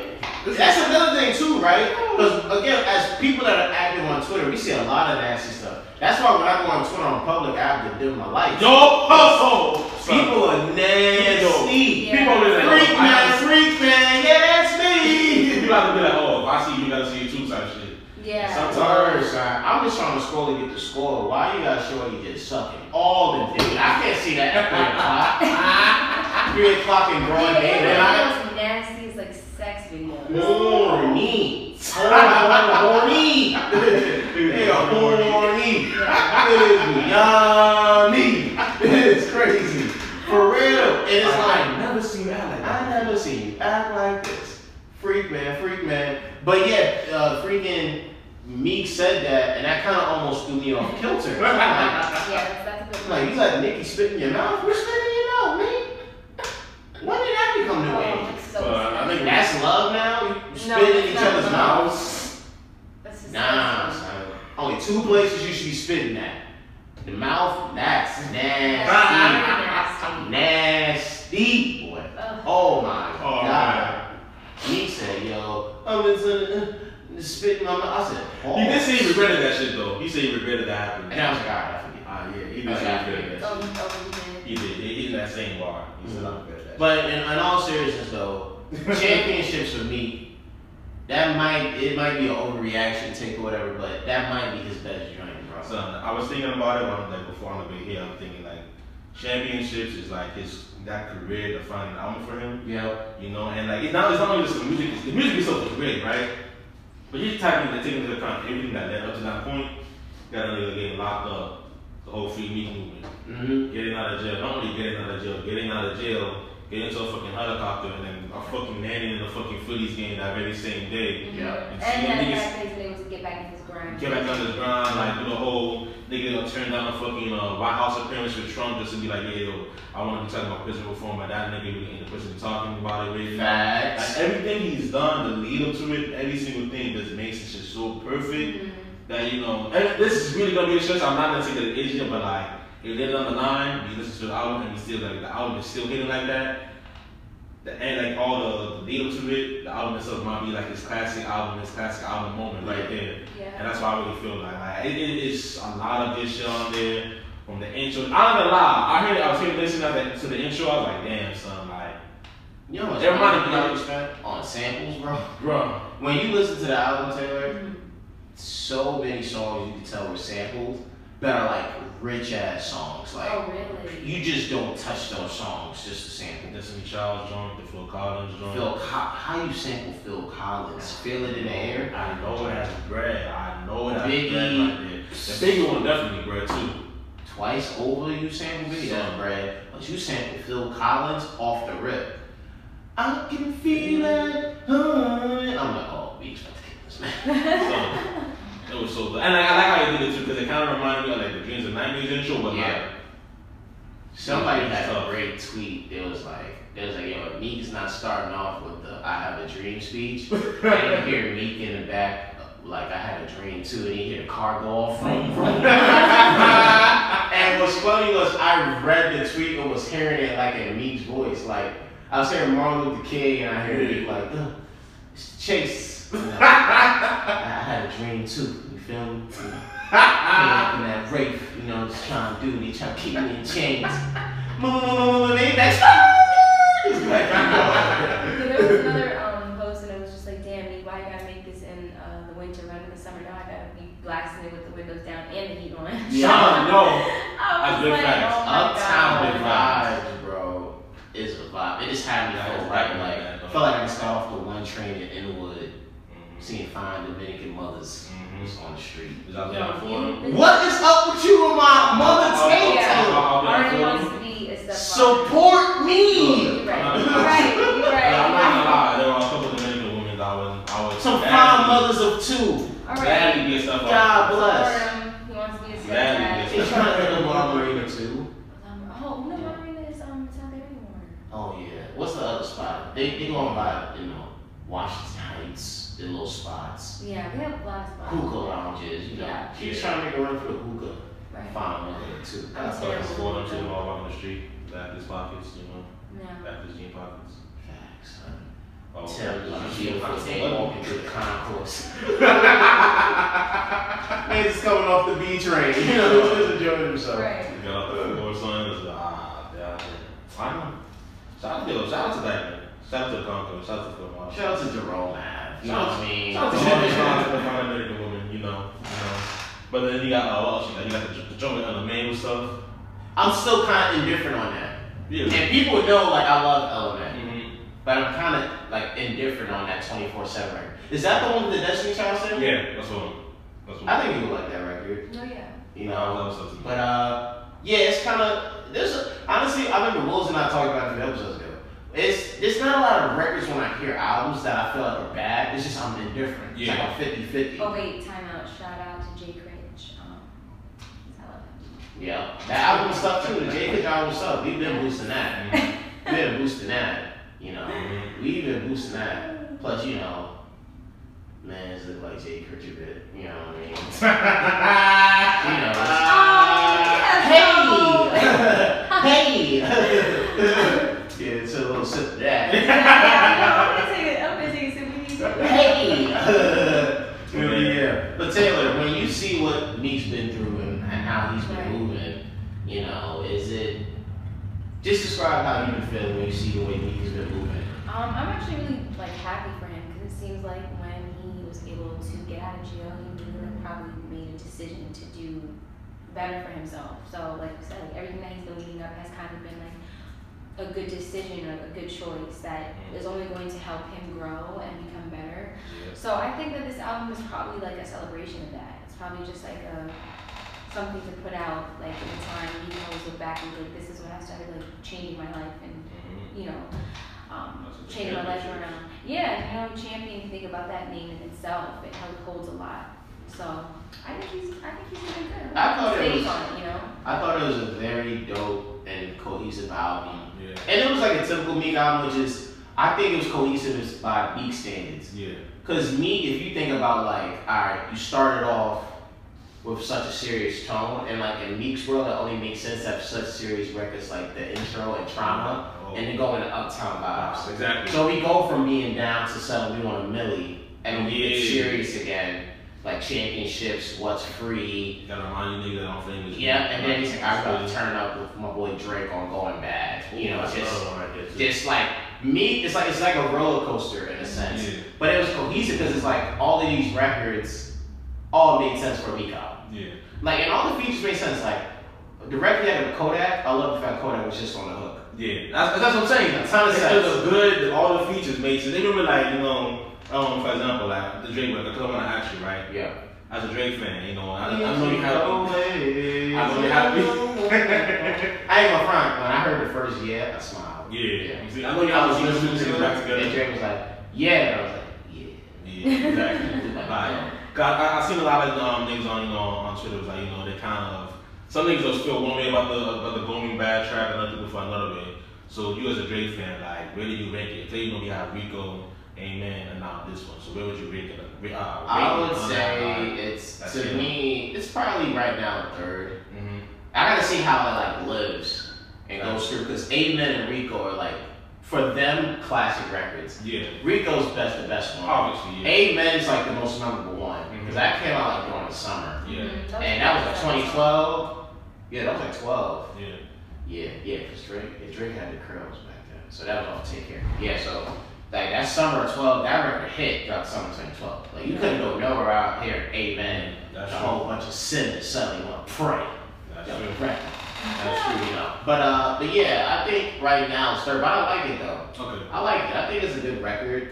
That's another thing too, right? Because again, as people that are active on Twitter, we see a lot of nasty stuff. That's why when I go on Twitter on public, I have to dim my lights. Yo, hustle. People are nasty. Yeah. probably like, Freak oh, I man, gotta- freak man, yeah, that's You me. gotta be like, oh, if I see you, you gotta see you too, type shit. Yeah. Sometimes, son, I'm just trying to score to get the score. Why you gotta show you just sucking all the day? I can't see that at 3 o'clock. 3 o'clock in broad Yeah, it's daylight. one of those nasty, it's like sex videos. Horny. Horny. They are horny. It is yummy. It's crazy. For real. And it's like, I never seen that like I never seen you act like this. Freak man, freak man. But yeah, uh, freaking Meek said that, and that kind of almost threw me off kilter. I'm like, Yeah, that's, that's a good like, you let Nicki spit in your mouth? We're spitting in your mouth, man. When did that become new Oh, age? so Uh, I think sad. That's love now? You, you No, spit in each other's mouths? That's just Nah, son. Only two places you should be spitting at. The mouth, that's nasty. Nasty, boy. Ugh. Oh my Oh, god. He said, yo, I'm in uh, spit in my mouth. I said, oh. He did say he regretted that shit though. He said he regretted that happening. And I was like, alright, I forget. Ah, yeah, he did Okay. say he regretted that Oh, shit. oh, He did. He, he in that same bar. He said, Mhm. I regretted that But in, in all seriousness, though, championships for me, that might it might be an overreaction take or whatever, but that might be his best joint, bro. Son, I was thinking about it when, like, before on the way here. I'm thinking, like, championships is like his, that career defining album for him. Yeah. You know, and like it's not it's not only just the music. The music itself is great, right? But you just type in taking into account everything that led up to that point. Got a nigga getting locked up, the whole free Meek movement, Mm-hmm. getting out of jail. Not only getting out of jail, getting out of jail, getting into a fucking helicopter, and then a fucking nanny in the fucking Phillies game that very same day. Yeah. And see that niggas- that place able to get back in his grind. Get back on the ground, like do the whole nigga gonna turn down a fucking uh, White House appearance with Trump just to be like, yeah, yo, I want to be talking about prison reform, but that nigga really ain't the person talking about it really. Facts. Like everything he's done, the lead up to it, every single thing just makes this shit so perfect Mhm. that you know. And this is really gonna be a choice. I'm not gonna say that it is yet, but like if they're on the line, you listen to the album and you still like the album is still hitting like that. The and like all the, the lead up to it, the album itself might be like his classic album, his classic album moment right there. Yeah. And that's why I really feel like, like it, it, it's a lot of good shit on there. From the intro, I'm not gonna lie. I heard, I was here listening to the, to the intro. I was like, damn, son, like, You know what's It reminded me money of- you on samples, bro? bro, When you listen to the album, Taylor, Mhm. so many songs you can tell were sampled that are like rich ass songs. Like Oh, really? you just don't touch those songs just to sample. Destiny Child's joint, the Phil Collins joint. Phil, how, how you sample Phil Collins? Feel it in the air. I know it has bread. I know it has Biggie. bread right there. The Biggie one definitely bread too. Twice over you sample Biggie, that's bread. But you sample Phil Collins off the rip. I can feel it. honey. I'm like, oh, we expect to kill this man. So it was so good. And I, I like did it too because it kind of reminded me of like the Dreams and Nightmares intro, but Yeah. like Somebody had a great tweet. It was like, it was like, yo, Meek's not starting off with the "I have a dream" speech. and you hear Meek in the back, like I had a dream too, and you hear the car go off. Vroom, vroom. and what's funny was I read the tweet and was hearing it like in Meek's voice. Like I was hearing Martin Luther King, and I heard Meek like, "Ugh, it's chase. I had a dream too. You feel me? You know, yeah, in that rape, you know, just trying to do, they trying to keep me in chains. Move, they back. It's like, So there was another um, post and it was just like, damn, me, why you gotta make this in uh, the winter rather than the summer? Now I gotta be blasting it with the windows down and the heat on. Yeah, no. I That's was big like, facts. oh my Uptown God. vibes, bro, is a vibe. It just had me Yeah, feel right. right, Like. I felt like I can start off the one train in Inwood. Seeing fine Dominican mothers Mhm. on the street. Is that Yo, down for you- What is up with you and my mother Tate? Yeah, I'll be already on wants to be a stepfather. Support me! You're right. You're right. You're right. I'm not gonna lie. There were a couple of Dominican women that I was, I was Some badly- fine mothers of two. All Badly right. get stuff. God bless. him. He wants to be a Badly stepdad. He's trying to get a margarita too. Um, oh, no, Marina is um, it's not there anymore. Oh yeah. What's the other spot? They they going by you know Washington Heights, the little spots, Yeah, we have a lot of spots. hookah lounges. You know, Yeah. she's trying to make a run for the hookah. Right. Fine mother too. I'm I feel like terrible. it's going up to them all walking the street, back his pockets, you know, Yeah. back his jean pockets. Facts, son. Oh, Tell you I'm a just- beautiful I'm day just- walking through the concourse. Man, just coming off the B train. You know, just enjoying himself. Right. You got off the floor, son. It's like, ah, yeah. I know. Shout out to yo, shout out to that man. Shout out to the Concourse. Shout out to the Phil Shout out to Jerome Ave. You know what I mean? Shout out to Jerome Shout out to the fine American woman. You know, you know. But then you got uh, what else you got? You got the, the joint on the manual stuff. I'm still kind of indifferent on that. Yeah. And people know like I love Element, Mm-hmm. but I'm kind of like indifferent on that 24/7 record. Is that the one with the Destiny Child sample? Yeah, that's what. That's what. I think you would like that record. No, yeah. You I know, love stuff too. but uh, yeah, it's kind of there's a, honestly I remember Willz and I talked about it a few episodes ago. It's there's not a lot of records when I hear albums that I feel like are bad. It's just I'm indifferent. It's Yeah. like a 50-50. Oh wait, time out. Shout out to Jay Rich. Um, I love him. Yeah, that album stuff too. The J. Pitch album stuff. We've been boosting that. We've been boosting that. You know, we've been boosting that. Plus, you know, man, it's look like Jay Kirk a bit. You know what I mean? You know. Oh, yes, Hey, hey. yeah, it's a little sip of that. I'm gonna take it. I'm gonna take it. So we need to- Hey. yeah, yeah. But Taylor, when you see what Meek's been through and, and how he's been Right. moving, you know, is it? Just describe how you've been feeling when you see the way Meek's been moving. Um, I'm actually really like happy for him because it seems like when he was able to get out of jail, he really like, probably made a decision to do better for himself. So like you said, like, everything that he's been leading up has kind of been like a good decision or a good choice that mm-hmm. is only going to help him grow and become better. So I think that this album is probably like a celebration of that. It's probably just like a something to put out like in a time you can always look back and be like, this is when I started like changing my life and mm-hmm. you know, um, That's what the changing my life around. Yeah, you know, champion. Think about that name in itself, it holds a lot. So I think he's, I think he's doing good. I thought it was- on it, you know. I thought it was a very dope and cohesive album. Yeah. And it was like a typical Meek album, which is, I think it was cohesive by Meek standards. Yeah. Because Meek, if you think about like, alright, you started off with such a serious tone, and like in Meek's world, it only makes sense to have such serious records like the intro and trauma, Oh. and then go into uptown vibes. Exactly. So we go from being down to suddenly we want a millie, and we get serious again, like championships, what's free. You gotta remind you niggas that I'm famous. Yeah, and then he's like, I got to turn up with my boy Drake on Going Bad. You know, just right just like me, it's like it's like a roller coaster in a sense. Yeah. But it was cohesive because it's like all of these records all made sense for album. Yeah. Like and all the features made sense. Like the record he had Kodak, I love the fact Kodak was just on the hook. Yeah. That's, that's what I'm saying. A ton of It sense. was good. All the features made sense. They remember like you know, um, for example, like the Drake record. Cause I'm gonna ask you, right? Yeah. As a Drake fan, you know, I, I know you have. I know you happy. I ain't gonna front. When I heard the first yeah, I smiled. Yeah. You see, I know you have to listen to it back And. Drake was like, yeah. And I was like, yeah. Yeah, exactly. like, Cause I, I seen a lot of um, niggas on you know on Twitter was like you know they kind of some niggas will feel one way about the about the Going Bad track and other people feel another way. So you as a Drake fan, like where do you rank it? Say you know we have Rico, Amen, and now this one. So where would you rank it? Uh, rate I would say it's That's to it. me. It's probably right now third. uh, mhm. I gotta see how it like lives and goes through because Amen and Rico are like for them classic records. Yeah, Rico's best the best one. obviously, yeah. Amen is like the most memorable one because Mhm. that came out like during the summer, Yeah, Mhm. and that was like 2012. Yeah, that was like 12. yeah. Yeah, yeah, because Drake, yeah, Drake had the curls back then, so that was all take care. Yeah, so like that summer of 12, that record hit throughout the summer of 2012. Like you couldn't go nowhere out here, Amen, That's a true. whole bunch of sinners suddenly want to pray. That's Yeah, true. right. That's true, you know. But uh, but yeah, I think right now it's third. But I like it though. Okay. I like it. I think it's a good record.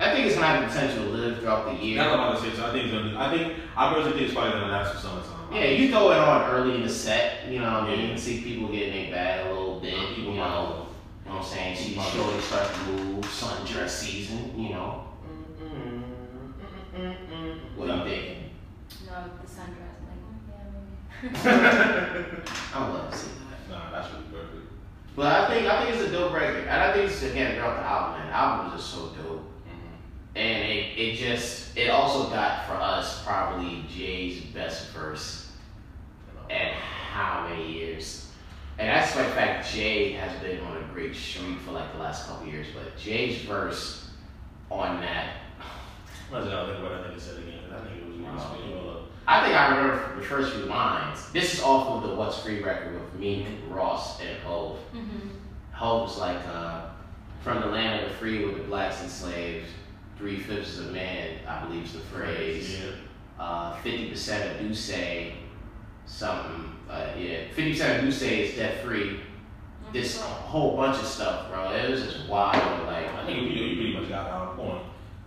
I think it's gonna have the potential to live throughout the year. That's what I'm about to say. So I think it's gonna. I think I personally think it's probably gonna last for summertime. Yeah, you throw it on early in the set, you know what I mean? Yeah. See people getting their bag a little bit, you know. You know what I'm saying? See the mm-hmm. shorty start to move, sundress season, you know. Mm-hmm. What do you think? No, the sundress. Like, yeah, maybe. I would love to see that. Nah, that's really perfect. But I think I think it's a dope record. And I think it's again throughout the album, man. The album was just so dope. Mm-hmm. And it, it just it also got for us probably Jay's best verse at how many years? And that's like the fact Jay has been on a great streak for like the last couple years, but Jay's verse on that, Might as well think about that nigga said again. 'cause That nigga was really spinning all. I think I remember the first few lines. This is off of the What's Free record with me, Ross, and Hov. Mhm. Hov was like, uh, from the land of the free with the blacks enslaved, three fifths of man, I believe is the phrase. Yeah. Uh, 50% of D'usse something, uh, yeah, 50% of D'usse is debt free. This whole bunch of stuff, bro. It was just wild. Like, I think you, you pretty much got our point.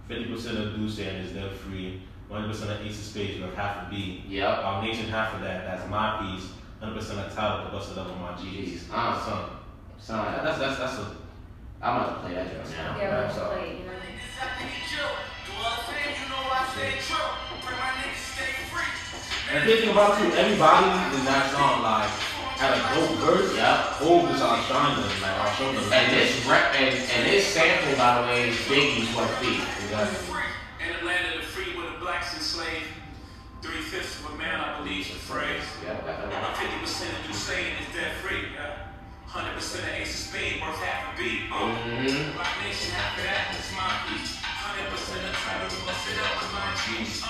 Fifty percent of Deuce saying is debt free. One percent of Ace of Spades, you have half a B. Yep. I'm nation half of that. That's my piece. Hundred percent of Tidal to bust it up on my G's. Ah. son. Son, That's that's that's a. I'm about to play that joke now. Yeah, we're So- play, you know. And thinking about too, everybody in that song like had a dope verse. Yep. Hov is outshining, like outshining them. And this rep and, and this sample, by the way, is Biggie's What's Beef. Exactly. In the land of the free where the blacks enslaved, three fifths of a man, I believe, is the phrase. Yep, got right. Fifty percent of you saying is debt free. Hundred percent of Ace of Spade worth half a beat. Mm-hmm. Black nation, half of that is my piece. Hundred percent of Tidal, bust it up with my G's.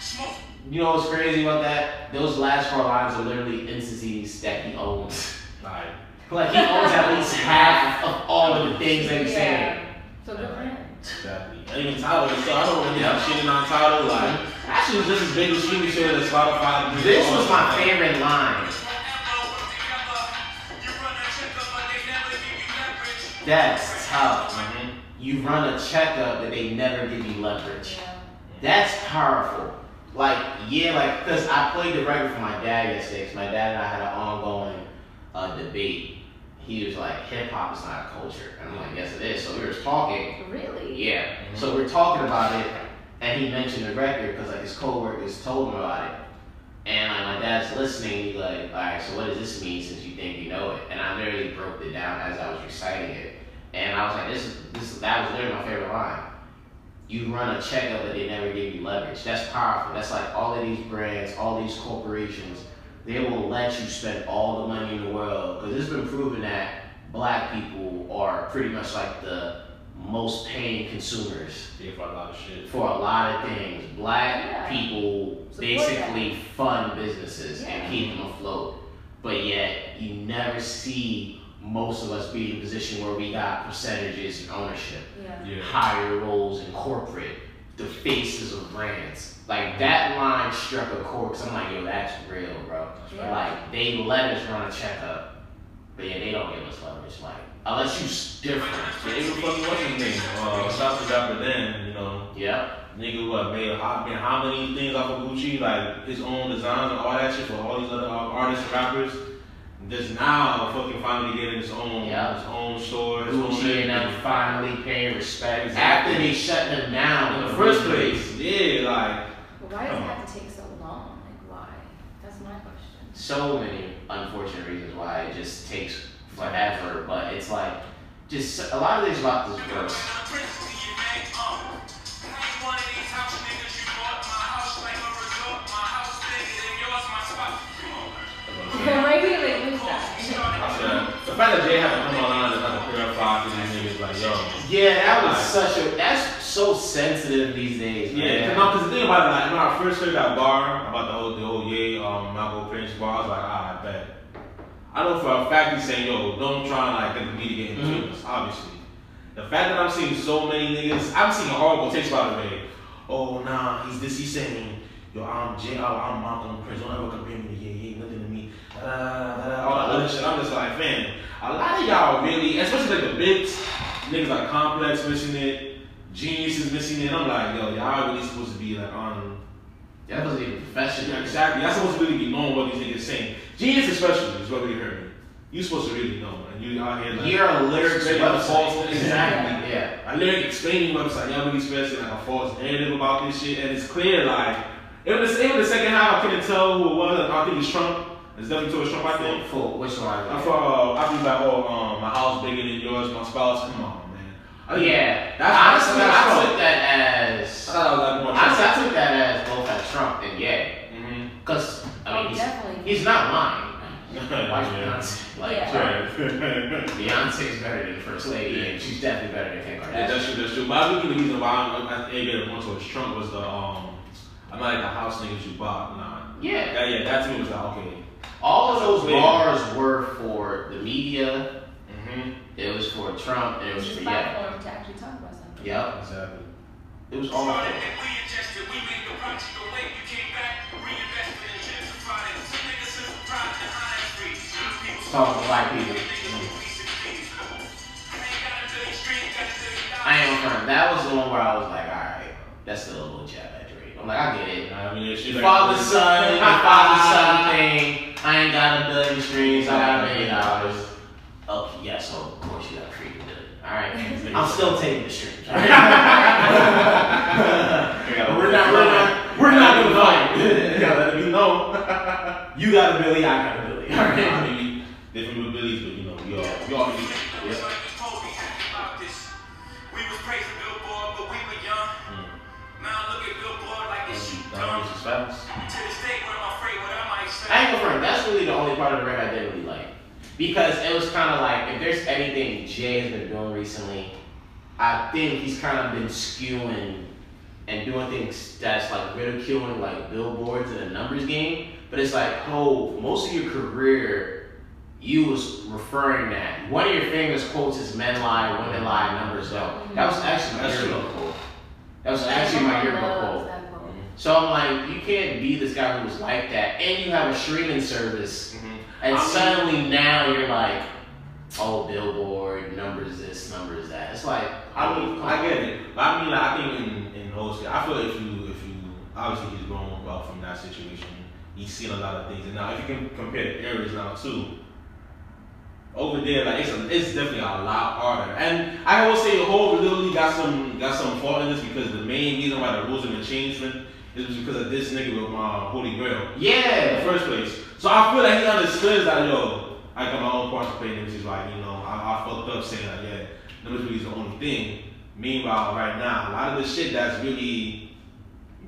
Smoke. You know what's crazy about that? Those last four lines are literally instances that he owns. Like, Like he owns at least half of all of the things that he's saying. Yeah. So good for him. exactly. And even Tidal, so I don't really have shit on Tidal. Like, mm-hmm. actually, it was just as big as streaming shit as Spotify. This was my favorite line. That's tough. You run a checkup that they never give you leverage. Yeah. That's powerful. Like, yeah, like, cause I played the record for my dad yesterday. Cause my dad and I had an ongoing uh, debate. He was like, hip hop is not a culture. And I'm like, yes, it is. So we were talking. Really? Yeah. So we're talking about it, and he mentioned the record because like his coworkers told him about it. And like my dad's listening, he's like, all right, so what does this mean since you think you know it? And I literally broke it down as I was reciting it. And I was like, this is this that was literally my favorite line. You run a checkup that they never give you leverage. That's powerful. That's like all of these brands, all these corporations, they will let you spend all the money in the world because it's been proven that black people are pretty much like the most paying consumers Yeah, for a lot of shit. for a lot of things. Black Yeah. people Support basically fund businesses Yeah. and keep them afloat. But yet you never see most of us be in a position where we got percentages and ownership, Yeah. Yeah. higher roles in corporate, the faces of brands. Like that line struck a chord 'cause I'm like, yo, that's real, bro. Yeah. Like they let us run a checkup, but yeah, they don't give us leverage. Like unless you s- different. Yeah, even fucking what's his name? Uh, South Dapper Dan, you know, Yeah. nigga what made how, made how many things off of Gucci, like his own designs and all that shit for all these other uh, artists and rappers. Just now, fucking finally getting his own, Yeah. his own store, his own and them finally paying respect Exactly. after they shut them down in the first place. Yeah, like But why does it have to take so long? Like, why? That's my question. So many unfortunate reasons why it just takes forever, but it's like just a lot of things about this verse. right here, like, who's? I said, the fact that Jay had to come online and have to clarify to these niggas, like yo. Yeah, that was Right. such a that's so sensitive these days, Yeah, cause, no, 'cause the thing about it, like when I first heard that bar about the whole the whole Ye um Malcolm Prince bar, I was like, ah, I bet. I know for a fact he's saying, yo, don't try and like get the media get in between Mm-hmm. us, obviously. The fact that I'm seeing so many niggas, I'm seeing horrible takes by the way. Oh nah, he's this, he's saying, yo, I'm J, oh, I'm Malcolm Prince, don't ever compare me to Ye, Ye, nothing to me, da, da, da, all that other shit. I'm just like, man, a lot of y'all really, especially like the bigs, niggas like Complex missing it, Genius is missing it. I'm like, yo, y'all really supposed to be like on. That wasn't even Yeah, professional. exactly. Y'all supposed to really be knowing what these niggas saying. Genius especially is what really hurt me. You supposed to really know, and you out here like You're a lyrics explaining a website. false exactly. Yeah. A lyric explaining website. Y'all really spreading like a false narrative about this shit, and it's clear like even the, even the second half I couldn't tell who it was. I think it's Trump. It's definitely towards Trump. I think. For which one? I thought uh, I think like oh um, my house bigger than yours, my spouse. Come on, man. I think- Yeah. That's Honestly, that's I Trump. took that I as thought I was like more honestly, I took that as both as Trump and yeah. Mm-hmm. Cause I mean Oh, he's, definitely. he's not lying. Like yeah. Beyonce. Like Yeah. Beyonce's better than First Lady, and she's definitely better than Kim Yeah, Kardashian. that's true, that's true. But I think the reason why I'm, I think it more towards Trump was the um, I'm not like the house niggas you bought. Nah, Yeah, that, yeah, that to me was like okay. all of those Yeah. bars were for the media Mm-hmm. It was for Trump it was for a yeah. platform to actually talk about something. Yep. Exactly. It was all for Started it. we adjusted, we made the project away. You came back, reinvested and it. Some niggas in the project and high street. People Talking to black people. I ain't gonna front. That was the one where I was like, alright, that's still a little jab at Drake. I'm like, I get it. I mean, it's The father son, the father son thing. I ain't got a billion streams, I got a million dollars. Okay, yeah, so of course you got a freaking billion. Alright. I'm still taking the streams. Alright. we're not, we're not, we're not gonna fight. You gotta let it be known. You got a billion, I got a billion. I mean, we different abilities, but you know, we all, we all can be. We was praising Billboard, but we were young. Mm. Now look at Billboard like it's you Nah, dumb. this is facts. To this day, when I'm afraid what I might say. I ain't gonna front. That's really the only part of the record I didn't really like. Because it was kind of like, if there's anything Jay has been doing recently, I think he's kind of been skewing and doing things that's like ridiculing like billboards and a numbers game. But it's like, oh, most of your career, you was referring that. One of your famous quotes is "Men lie, women lie, numbers don't." That was actually my That's true. yearbook quote. That was actually my yearbook quote. So I'm like, you can't be this guy who was like that, and you have a streaming service, Mm-hmm. and I mean- suddenly now you're like, oh, Billboard numbers this, numbers that. It's like, I mean, I get it. But I mean, like, I think in, in hosting, I feel if you, if you, obviously he's grown up from that situation. He's seen a lot of things. And now, if you can compare the areas now, too, over there, like, it's, a, it's definitely a lot harder. And I will say, Hov literally got some, got some fault in this because the main reason why the rules have been changed is because of this nigga with my Holy Grail. in the yeah, first place. So I feel like he understood that, yo, I got my own parts to play this. He's like, you know, I, I fucked up saying that, yeah, numbers really is the only thing. Meanwhile, right now, a lot of the shit that's really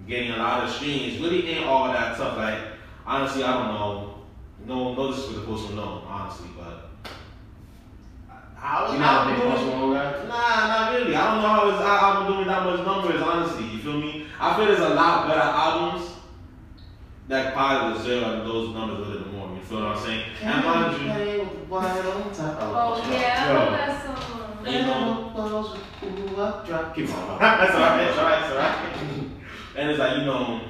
getting a lot of streams really ain't all that tough. Like, honestly, I don't know. No, no, this is for the post no, honestly, but. I was you know, I'm doing- Post Malone. Nah, not really. I don't know how his album doing that much numbers, honestly. You feel me? I feel there's a lot better albums that probably deserve those numbers a little bit more. You feel what I'm saying? And mind you, Play with the white on top. Oh yeah, I Yo. love that song. you know, Ooh, up, drop. Keep on. that's alright, that's alright, that's alright. And it's like, you know,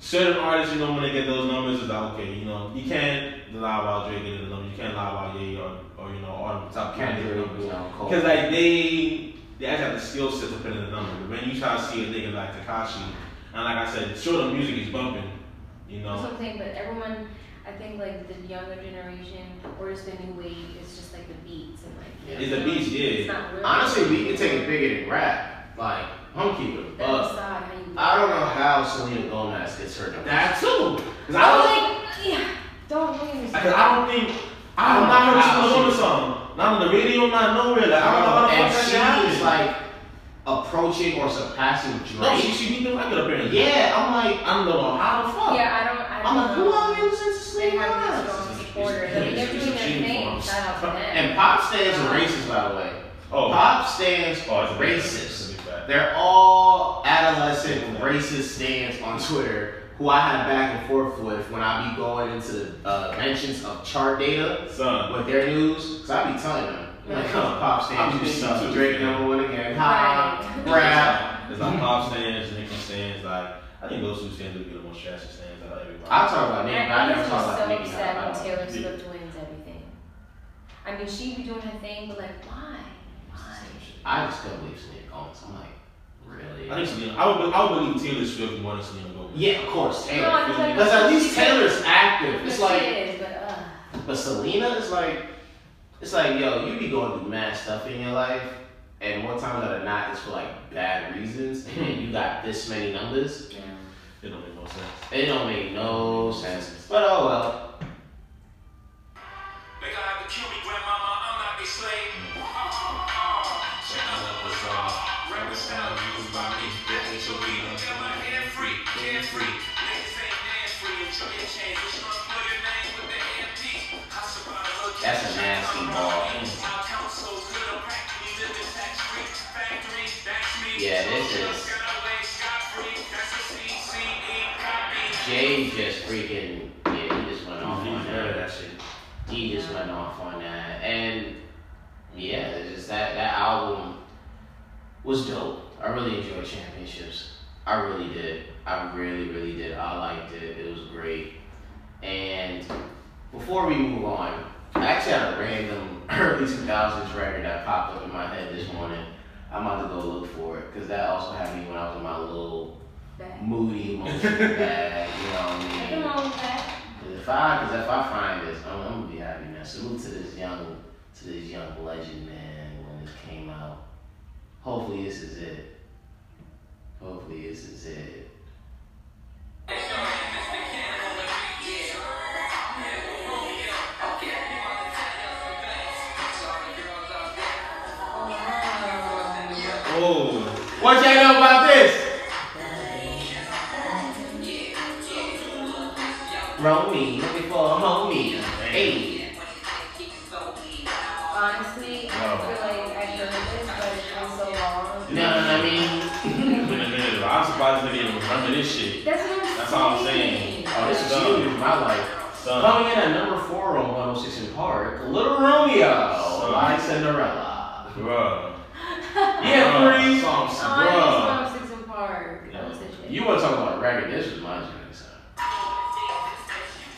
certain artists, you know, when they get those numbers, it's like, okay, you know, you can't lie about Drake getting the numbers, you can't lie about Ye or, or you know, or the top candidate it, numbers. you. Because like they they actually have the skill set to put in the number. But when you try to see a nigga like Tekashi, and like I said, sure the music is bumping, you That's know. what I'm saying, but everyone, I think like the younger generation or just the new wave, it's just like the beats and like. It's the beats, It's yeah. not really. Honestly, we can take it bigger than rap. Like, I'm keeping it Then up. decide you. I don't know how Selena Gomez gets her numbers. That too. Cause I I was don't, like, yeah, don't believe me. cause I don't think I don't not heard Selena Gomez song. Not on the radio, not nowhere. Like I don't know how the and fuck that she shit is like approaching or surpassing Drake. no, she she beat the record apparently. yeah, I'm like, I don't know how the fuck. Yeah, I don't. I I'm don't like, who know. are you listening to Selena Gomez? these strong supporters. I mean, they're doing their thing. Shout out to them. And pop stands are racist, by the way. Oh, Pop stands oh, are it's a big fact. racist. It's a big fact. They're all adolescent racist stands on Twitter who I had back and forth with when I be going into uh, mentions of chart data Son. with their news. Cause I be telling them, like, Right. oh, pop I'm stands, you thinking suck. too. Drake number one again. Ha, Right. rap. There's like pop stands, Nicki stands, like I think those two stands would be the most trashy stands out of everybody. I talk about Nicki, And but I I'm never just talk so about Nicki. upset I when don't- Taylor Yeah. Swift wins everything. I mean, she be doing her thing, but like, why? Why? I just couldn't believe Selena Gomez. I'm like, really? I think Selena. I would. I would believe Taylor Swift more than Selena Gomez. yeah, of course, Taylor. I Because at least she's- Taylor's active. It's But like, she is, but uh. But Selena is like, it's like, yo, you be going through mad stuff in your life, and more times than not, it's for like bad reasons, and you got this many numbers. Yeah. It don't make no sense. It don't make no sense. But oh well. They gonna have to kill me, grandmama. That's a nasty ball. Yeah, this is. Jay just freaking. Yeah, he just went off on that. He just went off on that. And yeah, just that, that album was dope. I really enjoyed Championships. I really did. I really, really did. I liked it. It was great. And before we move on, I actually had a random early 2000s record that popped up in my head this morning. I'm about to go look for it because that also happened when I was in my little Back. moody emotional bag. You know what I mean? Wrong with that. If I, cause if I find this, I'm, I'm gonna be happy, man. Salute to this young, to this young legend, man. When this came out, hopefully this is it. Hopefully this is it. Oh, What y'all know about this? Romy, looking for a homie. Hey. Honestly, I No. feel like I heard this, but it's been so long. No, I mean, it's been a minute. I'm surprised they didn't this shit. That's what I'm That's all I'm saying. oh, this is huge in my life. Son, Coming in at number four on 106 in Park, Little Romeo Son. by Cinderella. bruh. Yeah, Bruh, Bree. Some, Oh, bruh. I just oh Six and Park. That was the. You want to talk about a record? This was my journey, son.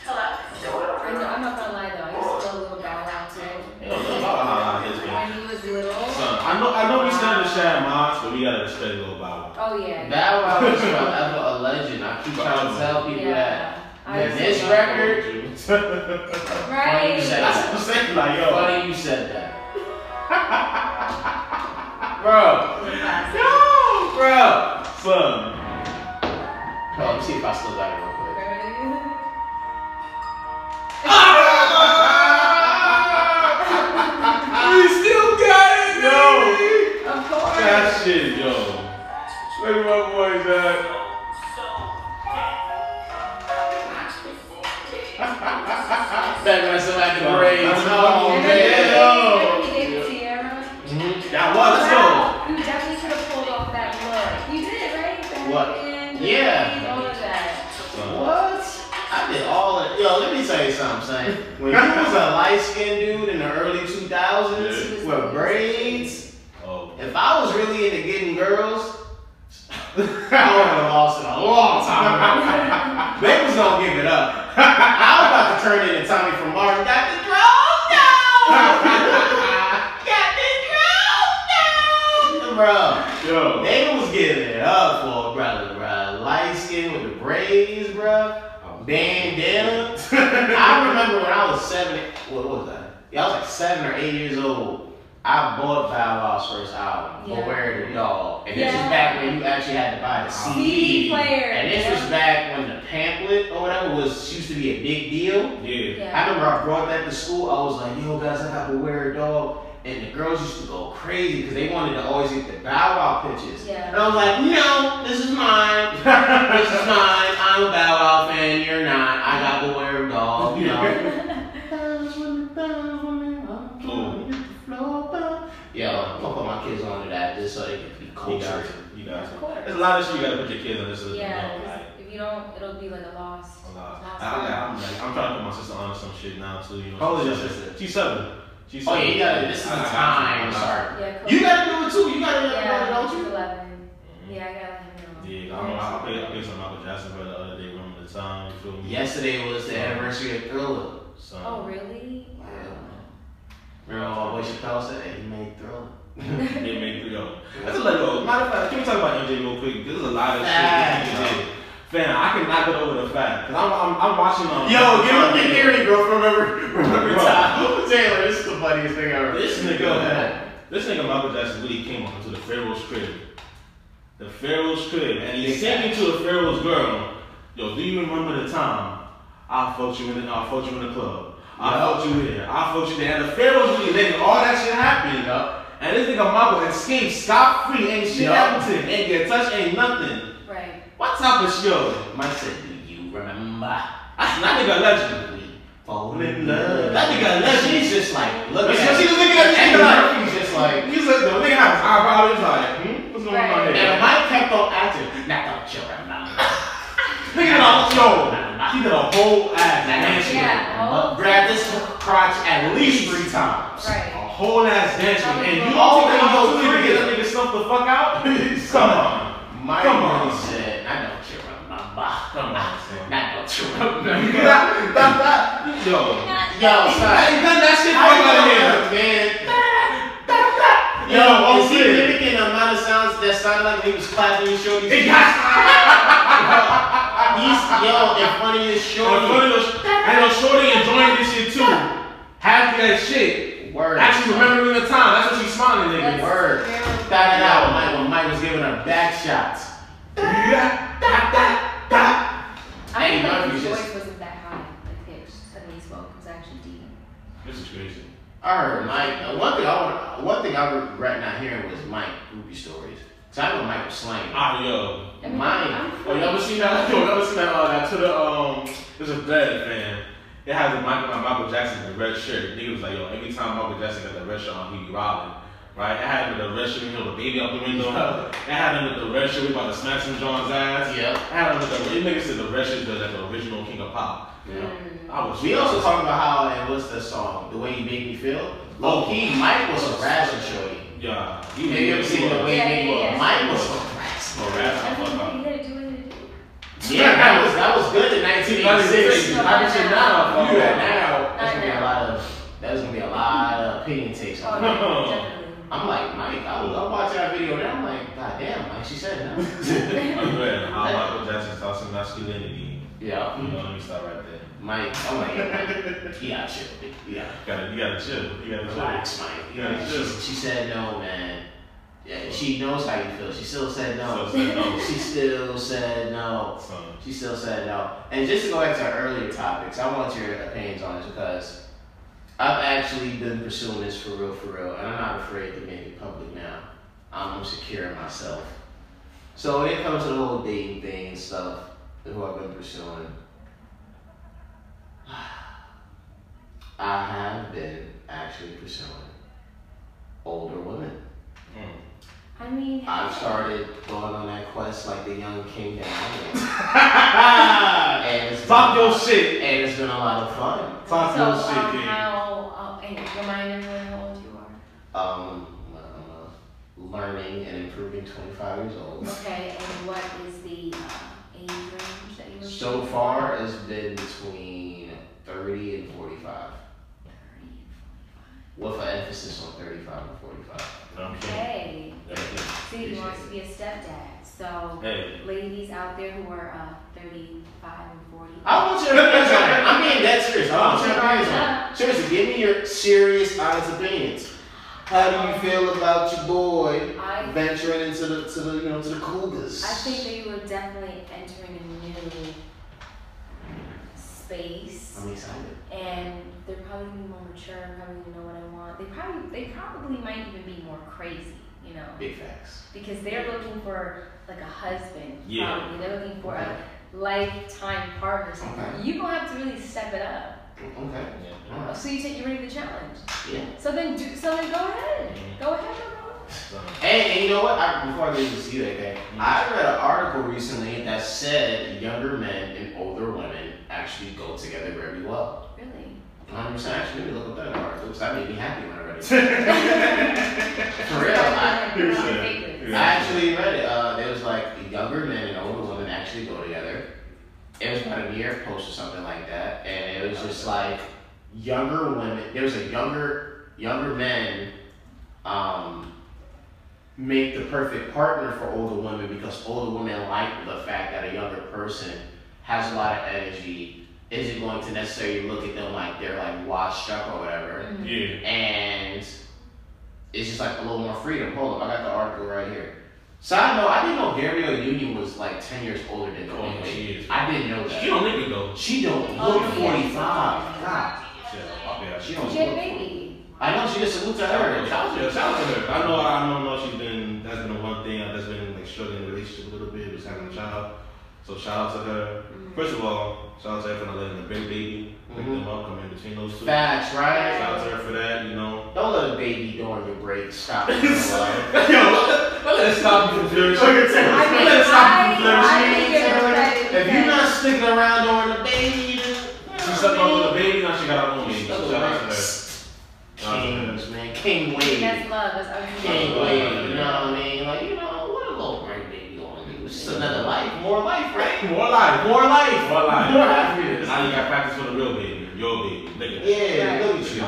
I'm not, I'm not gonna lie though, I used to go a little Bow Wow too. Hey, yo, look, Bow Wow. When he was little. Son, I know, I know we stand the Shad Moss, but we gotta respect Lil Bow Wow. Oh yeah. Bow Wow is forever a legend. I keep trying to tell people that. yeah. I And this record, Right. That's I'm saying, like, yo. funny you said that. bro, Classic. bro. Son. Hold on, let me see if I still got it real quick. We still got it, yo. Of course. That shit, yo. Look at my boys, uh, man. Back when I still had the Oh, braids. Oh, how- Remember man. Yeah. when he? That was, let's go. Wow, You definitely could have pulled off that look. You did, right? The What? headband, Yeah. All of that. What? I did all of Yo, let me tell you something, son. When you was a light skinned dude in the early 2000s Yeah. with braids, Oh. if I was really into getting girls, I would have lost it a long time ago. They was gonna give it up. I was about to turn into Tommy from Mars. Got the drone down! Got the drone down! Bro. Yo. They was giving it up for a brother, bro. Light skin with the braids, bro. A bandana. I remember when I was seven. What was that? Yeah, I was like seven or eight years old. I bought Bow Wow's first album, Yeah. Beware the Dog. And this Yeah. was back when you actually had to buy the CD. CD player. And this was back when the pamphlet or whatever was used to be a big deal. Yeah. I remember I brought that to school. I was like, yo, guys, I got Beware of Dog. And the girls used to go crazy because they wanted to always get the Bow Wow pictures. Yeah. And I was like, no, this is mine. this is mine. I'm a Bow Wow fan. You're not. I got Beware of Dog. You know. put my kids onto that just so they can be You cultured. got to. You got Of to. There's a lot of shit you gotta put your kids on this. is, Yeah, You know, 'cause like, if you don't, it'll be like a loss. a lot. lost I, I, I'm, like, I'm trying to put my sister on some shit now too. You know. How old she's is your seven. sister? She's seven. She's Oh seven. yeah, you gotta. This is the time. I- Sorry. Yeah, cool. You gotta do it too. You gotta let Yeah, them know, don't she's you? 11. Mhm. Yeah, I gotta let him know. Yeah, I, don't know, I, I played, I played some Michael Jackson for the other day. Remember the time? You feel me? Yesterday was the anniversary of Thriller. Son. Oh, really? Remember my boy Chappelle said, hey, he made Thriller. It made three of them. That's a let go. Matter of fact, can we talk about MJ real quick? There's a lot of Facts, shit that he did. Fam, I cannot get over the fact. Cause I'm, I'm, I'm watching um, Yo, give him your theory, bro. Remember, remember Bro. Ty- Taylor. This is the funniest thing ever. This nigga, Go ahead. this nigga Michael Jackson really came up to the Pharaoh's crib. The Pharaoh's crib. And he's Big singing to the Pharaoh's girl. Yo, do you remember the time I fought you in the, I fought you in the club? I Yeah. fought you here. I fought you there. And the Pharaoh's really letting all that shit happen. Yup. And this nigga Michael escaped scot free. Ain't shit Yeah. happened to him. Ain't get touched. Ain't nothing. Right. What type of show? Mike said, do you remember? That's that nigga legend. We fall in love. That nigga legend. She's just like, look But at she was looking at this nigga like, Murphy's just like, he's like, the nigga had his eyebrow. He's like, hmm? What's going on Right. here? and Mike kept on acting. Now don't you remember? Nigga did a yo, he did a whole ass dance. Yeah, move. whole- Grab this crotch at least three times. A whole ass dance. move. And you don't take the opportunity to get that nigga slow the fuck out? Come on. Mike Come on. really said, I don't care about my Come on, son. I don't care about Stop that. Yo. Yo, son. Hey, none of that shit I fuck out of here. know, man. Yo, Yo, oh, is he shit. mimicking the amount of sounds that sounded like when he was clapping his shorty? It He's, got yo, in front of his And shorty. funny though, and yo, Shorty enjoying this shit too. Half of that shit. Word. Actually remembering the time. That's what she's smiling, nigga. That's Word. very- Thought it out Mike, when Mike was giving her back shots. I Eddie feel like Murphy's his voice wasn't that high, like pitched. I mean, his vocal was actually deep. This is crazy. I heard Mike. One thing I want, one thing I regret not hearing was Mike groupie stories. So I know Mike was slang. Ah, yo. I Mine. Oh, you ever seen that? Yo, you ever seen that? Uh, that to the um, there's a bed, man. It has a Michael, uh, Michael Jackson in the red shirt. Nigga was like, yo, every time Michael Jackson got the red shirt on, he be robbing. Right? It had him with the red shirt, you know, the baby out the window. It had him with the red shirt, we about to smash some John's ass. Yep. It had him with the, these niggas said the red shirt is like the original King of Pop. Yeah. Mm. I was We also talked about how and what's the song? The way you make me feel. Low key, Mike was harassing Shorty. Yeah. Have you ever seen the way Yeah, he yeah, was? yeah. Mike was oh, harassing. Harassing, I fuck mean, up. you gotta do what you gotta do. Yeah, that was that was good in 1986. I shit now. now. You at now? That's gonna be a lot of. That's gonna be a lot of opinion takes Oh, on no, that. I'm like Mike. I was, I'm watching that video and I'm like, God damn, Mike. She said no. Man, how Michael Jackson taught some masculinity. yeah, You know, let me stop right there. Mike. oh my god, Mike, you gotta chill. You gotta You gotta, chill. You gotta chill. relax, Mike. You gotta chill. she, she said no, man. Yeah, she knows how you feel. She still said no. Still said no. She still said no. Son. She still said no. And just to go back to our earlier topics, I want your opinions on this because I've actually been pursuing this for real, for real, and I'm not afraid to make it public now. I'm secure in myself. So when it comes to the whole dating thing and stuff, who I've been pursuing, I have been actually pursuing older women. Mm. I mean, I've started going on that quest like the young king that I am. And it's Talk your shit. And it's been a lot of fun. Talk so, your shit, um, King. how, uh, and remind everyone how old you are. Um, uh, learning and improving 25 years old. Okay, and what is the uh, age range that you So far, it's been between 30 and 45, 30 with an emphasis on 35 and 45. Okay. Okay. See, he wants to be a stepdad. So, Hey. ladies out there who are uh, 35 and 40. I want your opinions on it. I'm being dead serious. I want your opinions on it. Seriously, give me your serious, honest opinions. How do you feel about your boy I, venturing into the to the you know to the cougars? I think that you are definitely entering a new space. I'm excited. and they're probably gonna be more mature, probably gonna know what I want. They probably they probably might even be more crazy, you know, Big facts. because they're looking for like a husband. Yeah. Probably they're looking for Okay. a lifetime partner. So Okay. you gonna have to really step it up. Okay. Yeah. Alright. So you said you're ready for the challenge. Yeah. So then do so then go ahead. Mhm. Go ahead, girl. Son. And, and you know what? I, before I get into see that, okay, Mhm. I read an article recently that said younger men and older women actually go together very well. Really? 100%. Actually, let me look up that article because that made me happy when I read it. For real, I, You're Here's my a- favorite. here's I actually read it. Uh, there was like younger men and older women actually go together. It was about a year Post or something like that, and it was just like younger women. There was a younger younger men um, make the perfect partner for older women because older women like the fact that a younger person has a lot of energy. Isn't going to necessarily look at them like they're like washed up or whatever Mhm. Yeah. and it's just like a little more freedom. Hold up, I got the article right here. Side note, I didn't know Gabrielle Union was like ten years older than Oh, Dominique. she is. I didn't know that. She that. don't nigga though. She don't Oh, look yeah. forty five. God, Yeah. Yeah. she don't She had a look. 40. baby. I know she just salute to her. Shout out to her. Shout out to her. I know. I know. know she's been. That's been the one thing that's been like struggling in relationship a little bit. Was having a child. So shout out to her. Mhm. First of all, shout out to her for not letting the big baby pick Mhm. them up, come in between those two. Facts, right? Shout out to her for that. You know. Don't let a baby during your break stop. you. Yo, let let it stop you from flourishing. I mean, Let it stop you from I- I flourishing. give her credit if you're not sticking around during the baby, then She sucked up with the baby. Now she got her own baby. So shout out to her. Kings, man, king wave. That's love. That's ugly. King love. wave. You know what I mean? Like you know, what a little grandbaby gonna do? It's just another life, more life, right? More life. More life. More life. More happiness. Now you got practice for the real baby. Your baby. Nigga. Yeah, Right. look at you.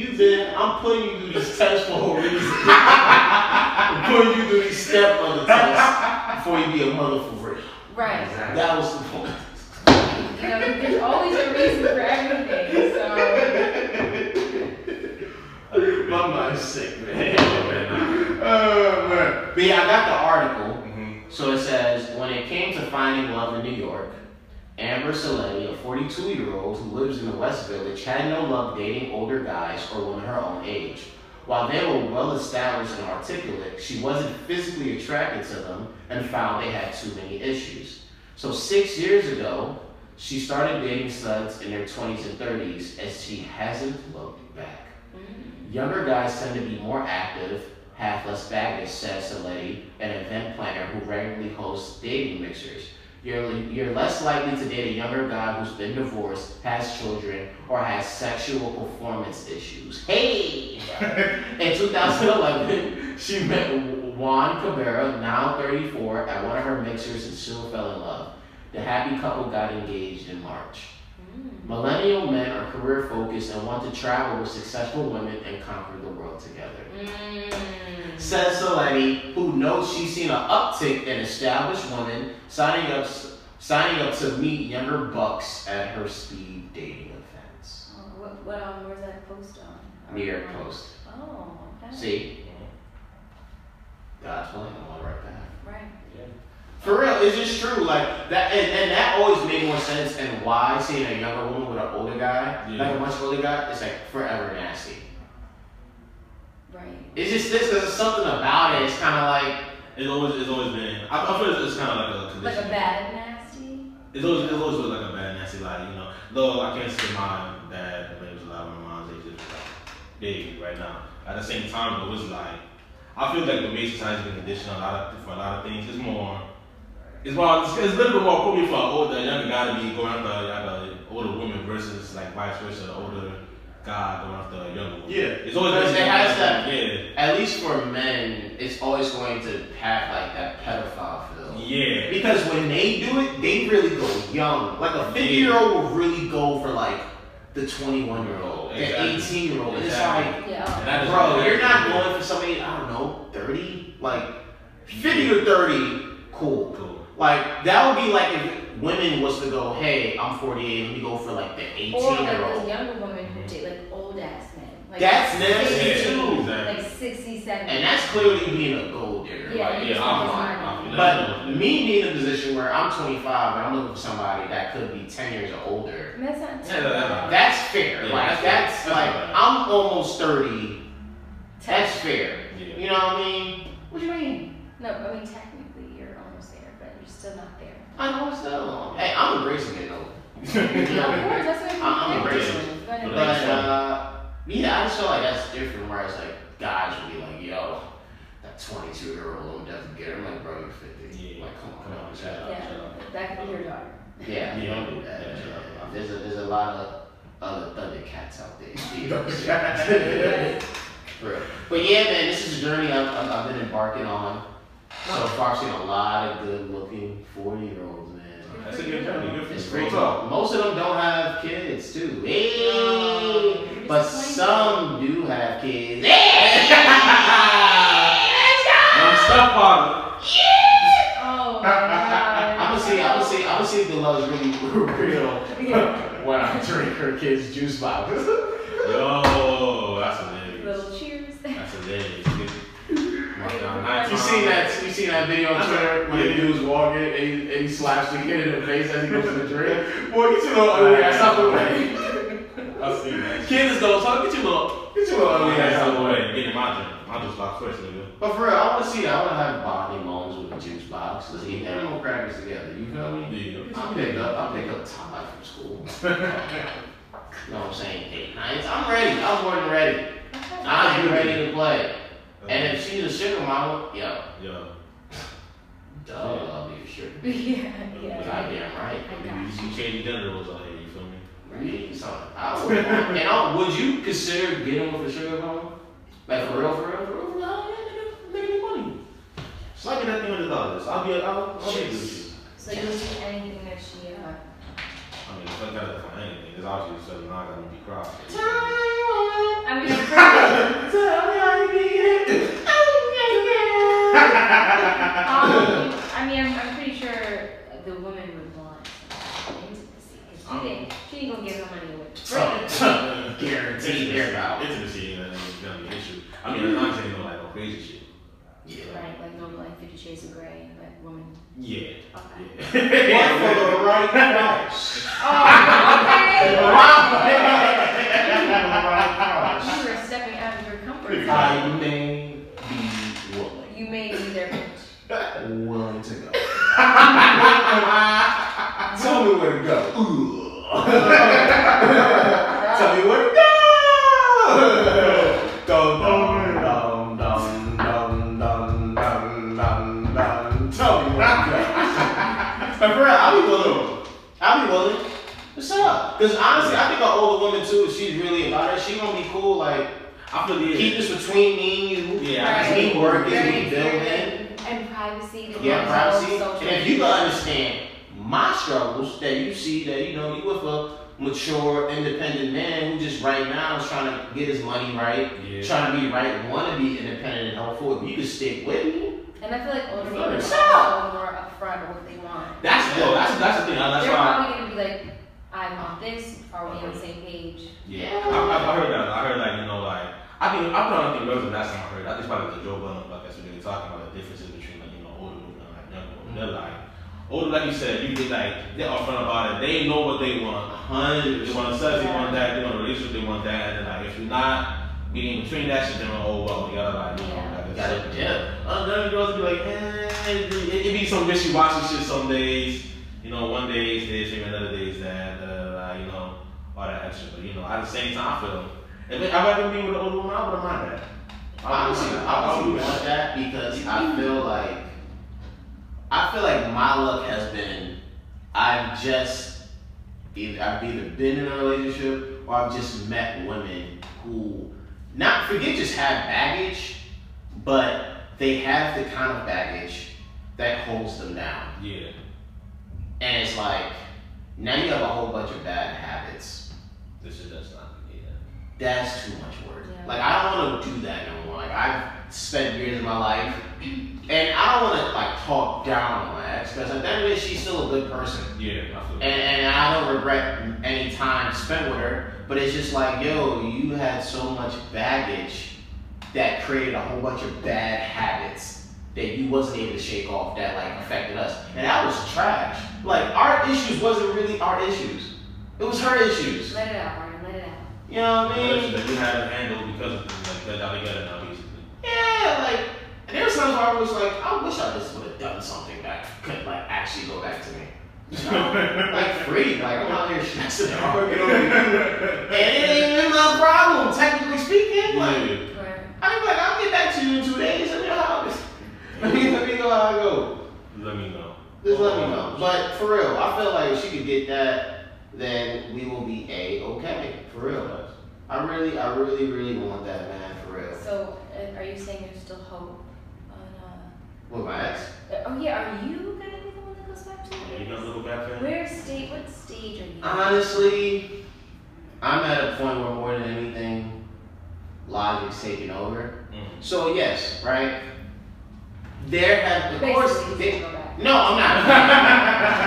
You, you've been. I'm putting you through this test for a reason. I'm putting you through these step on the tests before you be a mother for real. Right. Exactly. That was the point. You know, there's always a reason for everything. So My mind's sick, man. oh man. But yeah, I got the article. So it says, when it came to finding love in New York, Amber Saletti, a 42-year-old who lives in the West Village, had no luck dating older guys or women her own age. While they were well established and articulate, she wasn't physically attracted to them and found they had too many issues. So six years ago, she started dating studs in their 20s and 30s, and she hasn't looked back. mm, Younger guys tend to be more active, have less baggage, says Saletti, an event planner who regularly hosts dating mixers. You're, you're less likely to date a younger guy who's been divorced, has children, or has sexual performance issues. Hey! In 2011, she met Juan Cabrera, now 34, at one of her mixers and soon fell in love. The happy couple got engaged in March. mm. Millennial men are career focused and want to travel with successful women and conquer the world together. Mm. Says Saletti, who knows she's seen an uptick in established women signing up signing up to meet younger bucks at her speed dating events. Oh, what, what um, where's that post on? New York Post. Oh, okay. See? God's willing, I'm all right back. Right. Yeah. For real, it's just true. Like that, and, and that always made more sense. And why seeing a younger woman with an older guy, Yeah. like a much older guy, it's like forever nasty. Right. It's just this because something about it. It's kind of like It's always, it's always been. I, I feel it's, it's kind of like a condition. Like a bad nasty. It's always, it's always been like a bad nasty, like you know. Though I can't say my dad, but it was a lot of my mom's age is like big right now. At the same time, though, it's like I feel like the basic science has been conditioned a lot of, for a lot of things. It's more. It's more. It's, it's a little bit more appropriate for an older, younger guy to be going after like a older woman versus like vice versa, the older guy going after a younger woman. Yeah. It's always Because been it has that- Yeah. at least for men, it's always going to have like that pedophile feel. Yeah. Because when they do it, they really go young. Like a 50 year old will really go for like the 21 year old, the 18 year old. And it's like, Yeah. That is- bro, you're not going for somebody, I don't know, 30? Like 50 to 30, cool. Cool. Like that would be like if women was to go, hey, I'm 48, let me go for like the 18 Or like year those old. younger women who like old ass men. Like That's nasty too. Exactly. Like 60, 70. And that's clearly being a gold digger. Yeah, like, Yeah, I'm think it's fine. money. I'm But me being in a position where I'm 25 and I'm looking for somebody that could be 10 years or older, I mean, that's not Yeah, too that- bad. that's fair. Yeah, like that's that's, like. I'm almost 30. That's fair. Yeah. You know what I mean? What do you mean? No, I mean technically you're almost there, but you're still not there. I know it's still. Hey, I'm embracing it though. Yeah, of course, that's what I'm I'm embracing Go ahead. But uh, yeah, I just feel like that's different. Where it's like guys would be like, "Yo, that 22 year old woman doesn't get her." I'm like, "Bro, you're 50. Yeah. Like, come on, Come on, man. shut up. Yeah, that could be your daughter. Yeah, you don't do that. Yeah, shut. There's a there's a lot of other Thundercats out there. Real. But yeah, man, this is a journey I've, I've, I've been embarking on. So far, I've seen a lot of good-looking forty-year-olds, man. That's a good journey. Good for It's you. great. Real talk. Most of them don't have kids, too. Hey, Oh, but some do have kids. Young stepfather. Oh my god. I'm gonna see. I'm gonna see. I'm gonna see if the love is really real Yeah. when I drink her kid's juice box. Yo, that's hilarious. Little cheers. That's hilarious. dude. Mark down nine You seen that? You seen that video on Twitter when the dude's walking and he, and he slaps the kid in the face as he goes to the drink? Boy, get your little ugly ass out the way. I seen that. Kid is those, huh? Get your little, get your little ugly ass out the way. Getting my drink. My drink locked first, nigga. But for real, I want to see. I want to have bonding moments with the juice box. Let's eat animal crackers together. You feel me? Yeah. I'll pick up. I'll pick up Todd from school. you know what I'm saying? Eight nights. I'm ready. I'm more than ready. I'm ready to play. And if she's a sugar mama, yo, Yo. duh, I'll be a sugar. yeah, yeah. Goddamn right. I You, got you. you change your gender roles out here, you feel me? Really? So, I would, and I, would you consider getting with a sugar mama? Like for real, for real, for real, for real. Hell yeah, nigga, nigga need money. Slide me that thing with the dollars. I'll be, I'll, I'll be with you. So you'll do anything that she, uh, I mean, it's not gotta for anything. It's obviously so not gonna be crossed. I mean, I mean, I'm, I'm pretty sure the woman would want intimacy, cause she um. didn't, she ain't gonna give her money away. Right. Guaranteed they're out. Intimacy and then it's gonna be an issue. I mean, as long as they know like no crazy shit. Yeah. Right, like no, like Fifty Shades of Grey, like woman. Yeah. Okay. Yeah. One for the right price. Oh, okay. You were stepping out of your comfort zone. I may be willing. You may be their coach. Willing to go. Tell me where to go. Tell me where to go. Dum dum dum dum dum dum dum dum. Tell me where to go. But for real, I'll be willing. I'll be willing. What's up? Because honestly, I think an older woman too, if she's really about it, she gonna be cool. Like, I feel keep this between me and you. Yeah, As we work, as Very privacy. the Yeah, privacy. And if you media. can understand my struggles that you see that you know you with a mature, independent man who just right now is trying to get his money right, Yeah. trying to be right, want to be independent and helpful. If you could stick with me, And I feel like older Feel women it. are also more upfront with what they want. That's yo. That's that's the thing. That's They're why. probably gonna be like, I want this. Are we on the same page? yeah. I, I, I heard that. I heard like you know like I think I probably think girls the last time I heard. I think it's probably the Joe Budden podcast when they were talking about the differences between like you know older women and like younger women. They're like older, like you said, you get like they're upfront about it. They know what they want. Hundred They want sex, they want that. They want a relationship, they want that. And then like if you're not getting in between that shit, then oh well, you gotta like you know Yeah. like Got it, yeah. Uh, then the girls be like, eh, it, it, it be some wishy washy shit some days. You know, one day is this, maybe another day is that, da, da, da, you know, all that extra. But you know, at the same time, I feel if it, I'd rather be with an older woman, I wouldn't mind that. I Honestly, wouldn't I mind that. honestly want that because I feel like I feel like my luck has been I've just either I've either been in a relationship or I've just met women who not forget just have baggage, but they have the kind of baggage that holds them down. Yeah. And it's like now you have a whole bunch of bad habits. This is that's not. Yeah. That's too much work. Yeah. Like I don't want to do that no more. Like I've spent years of my life, and I don't want to like talk down on my ex because at the end of the day, she's still a good person, Yeah. I and, and I don't regret any time spent with her. But it's just like, yo, you had so much baggage that created a whole bunch of bad habits that you wasn't able to shake off that like affected us, and that was trash. Like our issues wasn't really our issues; it was her issues. Let it out, Martin. Let it out. You know what I mean? Relationship that you had to handle because of things like that. Y'all together now, basically. Yeah, like and there was times where I was like, I wish I just would have done something that could like actually go back to me. You know? like free, like I'm out here stressing and arguing over you. And it ain't even my problem, technically speaking. Like Yeah. Right. I'm like, I'll get back to you in two days. Let me know how this let me let me know how I go. Let me know. Just let me know. But for real, I feel like if she could get that, then we will be a okay. For real. I really, I really, really want that man for real. So, are you saying there's still hope on? With my ex. Uh, oh yeah, are you gonna be the one that goes back to Yeah, it? you gonna look back fan? Where state? What stage are you? Honestly, I'm at a point where more than anything, logic's taking over. Mm. So yes, right. There have, of Basically, course, you they, go back. no, I'm not.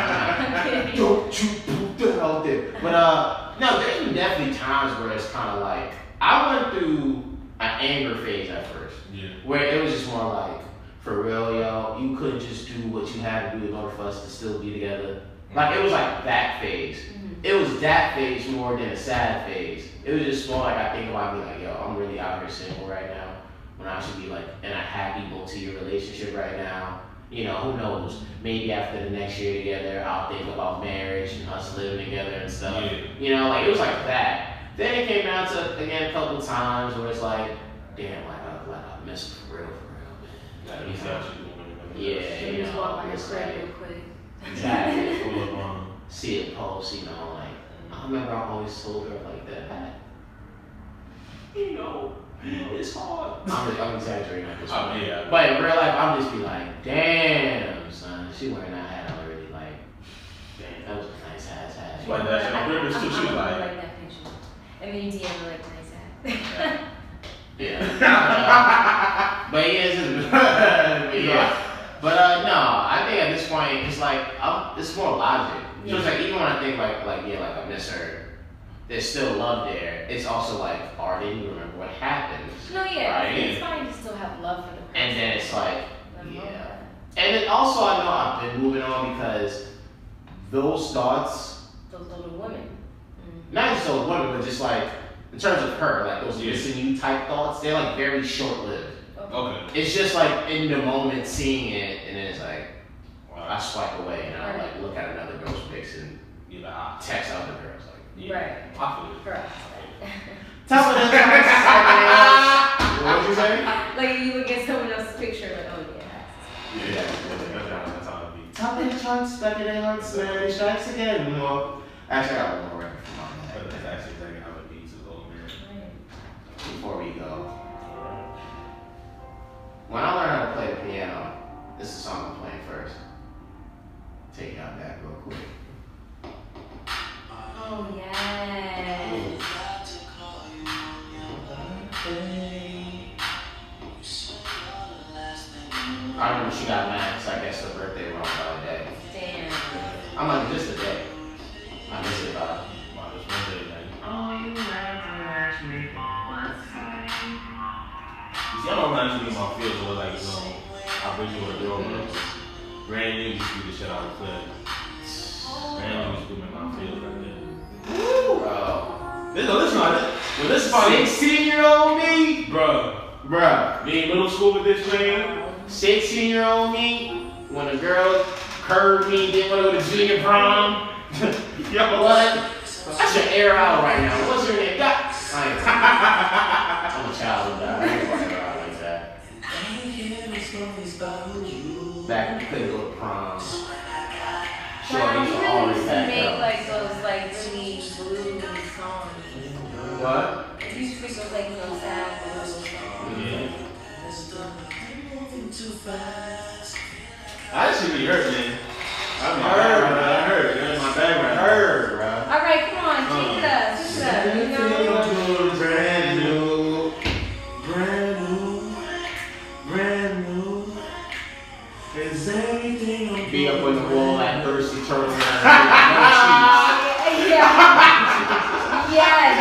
Okay. Don't you put that out there. But uh, no, there's been definitely times where it's kind of like I went through an anger phase at first, Yeah. where it was just more like, for real, y'all, you couldn't just do what you had to do in order for us to still be together. Like it was like that phase. Mhm. It was that phase more than a sad phase. It was just more like I think about me like, yo, I'm really out here single right now. When I should be like in a happy multi-year relationship right now. You know, who knows? Maybe after the next year together, I'll think about marriage and us living together and stuff. Yeah. You know, like it was like that. Then it came down to again a couple times where it's like, damn, like I like I miss for real, for real, man. Like, you see she doing. Yeah, Let me you just know, walk by your it's real quick. Exactly. Pull up on. See it post, you know, like I remember I always told her like that. Hat. You know, It's hard. I'm, I'm exaggerating at this point. Oh, yeah. But in real life, I'm just be like, damn, son, she wearing that hat already. Like, damn, that was a nice ass hat. Like that. She I- on purpose, too. I'm- She I'm was gonna like- like that picture. I mean, DM me like nice hat. Yeah. but yeah, it's just, but yeah. But uh, no, I think at this point it's like I'm, it's more logic. So it's like even when I think like like yeah, like I miss her, there's still love there. It's also like, or didn't you remember what happened? no, yeah, Right. it's fine to still have love for the person. And then it's like, Nothing yeah. that. And then also I know I've been moving on because those thoughts, Those little women. Mm. not just those women, but just like in terms of her, like those Yeah. missing you type thoughts, they're like very short lived. Okay. It's just like in the moment seeing it, and then it's like well, I swipe away and I like look at another girl's pics and You know I text other girls like. yeah. Right. I feel it. For us. Tell me What would you say? like you would get someone else's picture, like, oh yeah. Yeah. That's how that's how it be. Tell me the trunk stuck in their hearts, man. Strikes again. Well, actually, I got one more record from my But man. that's actually exactly how it be to the old man. Before we go, when I learned how to play the piano, this is the song I'm playing first. Take it out back real quick. Oh yes. I remember she got mad because I guess her birthday I don't mind you in my field, so like, you know, I bring you a girl, man. Brand new, you see the shit out of the clip. Brand new, you make my field like that. Bro. This, no, this not it. Well, this is probably, 16 year old me? bro. Bruh. Me in middle school with this man. 16 year old me, when a girl curved me, didn't want to go to junior prom. Yo, What? I should air out right now. What's your name? God. I ain't. I'm a child of that. I ain't gonna air out like that. Back when you couldn't go to prom. Sure, Wow, these you really used to make girl. like those like really blues songs. What? You used to make those like you sad blues songs. Yeah. I actually really hurt, man. I mean, Heard, I heard. You're in my bag right now. Heard, bro. All right, come on, like thirsty turtle. no Yeah. yes.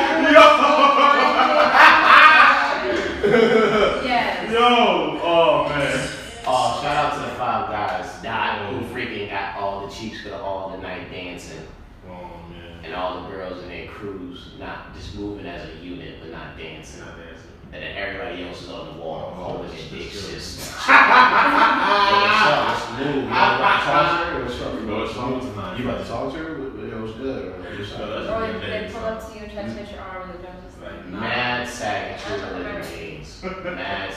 Yes. Yo, oh man. Oh, shout out to the five guys that who freaking got all the cheeks for all the night dancing Oh man. and all the girls in their crews not just moving as a unit but not dancing. Not dancing. And then everybody else is on the wall Oh, holding their just- dicks just- just. Yo, what's up? Let's move. You about to talk to her? What's up? You Bro, about it's to talk smooth tonight. You about to talk to her? What- what- What's good? Or what's Yo, up? that's Or a good they day, pull son. up to you and try to touch your arm and the girl just like. Like, Mad sagging true religion jeans. Mad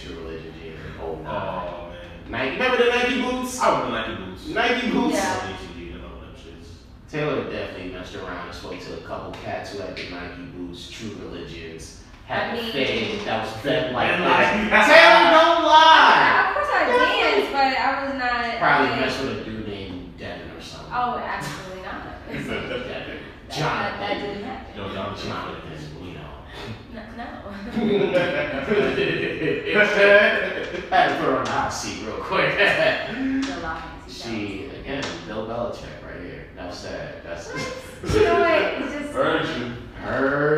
sagging true religion jeans. Oh, no. Oh man. Nike. Remember the Nike boots? I wear the Nike boots. Nike boots. Yeah. ACG, I know them shits. Taylor definitely messed around and spoke to a couple cats who had the Nike boots, True Religions, had I the mean- fade that was fed like And this. Taylor, don't lie. Of course I danced, but I was not. Probably like- messed with a dude named Devin or something. Oh, absolutely not. Devin. That, that Jonathan. didn't happen. Yo, John Jonathan, you know. No. no. had to put her on the hot seat real quick. She, again, Bill Belichick right here. That's sad. That's You know what? It's just. You. her.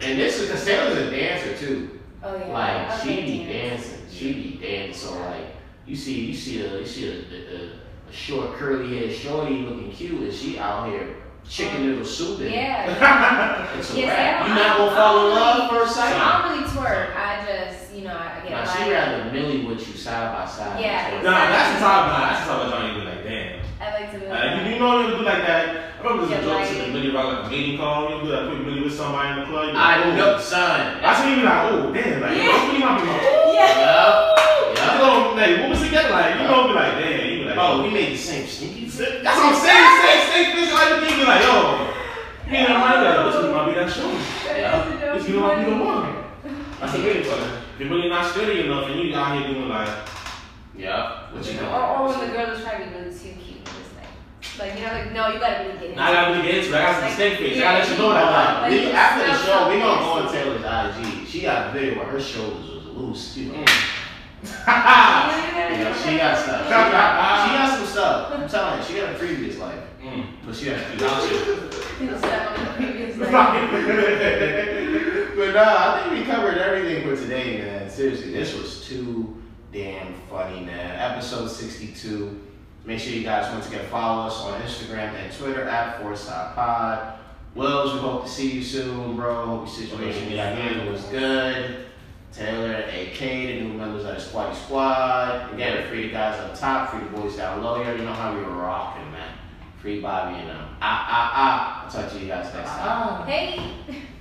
And this is because Taylor's a dancer too. Oh yeah. Like she be dance. dancing, she be dancing. So like you see, you see a, you see a, a, a, short curly haired shorty looking cute, and she out here chicken noodle souping. Yeah. It's a Yes, wrap. I You don't- gonna fall in love really- first sight. I don't really twerk. I just, you know, I get Now like. she rather Milly with you side by side. Yeah. Nah, that's the time. Nah, that's the time I don't even like, damn. I like to. Like, you, you know you do like that. I remember there's a Yeah, joke like- to the Milly Rock, like a meeting call. You do that quick Milly with somebody in the club. you be I like, oh. know, son. I seen you like, oh damn, like, Yeah. yeah. you might be like, Yeah. Yup. you Yup. know, like, what was together? Like, you know, be like, damn, you be like, Oh, oh. we made the same stinky. That's what I'm saying. Say, say, fish like you be like, yo, you know, my like, this might be that show. Yeah. This you might be the one. That's a big one. You're really not steady enough and you out here doing like, Yeah. What you Or, doing? or when the girl is trying to be really too cute just like, like you know, like no, you gotta really get into now I gotta really get into it. I got some steak face. I gotta let you know that. Hold on. Like, after the show, we so gonna go on. Taylor's IG. She got a video where her shoulders was loose. You know. Mm. You know, she got stuff. She got, she got some stuff. I'm telling you, she got a previous life, Mm. but she had. Now shit. Step on previous like, but nah, I think we covered everything for today, man. Seriously, this was too damn funny, man. Episode 62. Make sure you guys once again follow us on Instagram and Twitter at Fourside Pod. Willz, we hope to see you soon, bro. Hope your situation you got handled was good. Taylor, AK, the new members of the Squatty Squad. Again, free the guys up top, free the boys down low. You already know how we were rocking, man. Free Bobby and them. Ah, ah, ah. I'll talk to you guys next time. hey.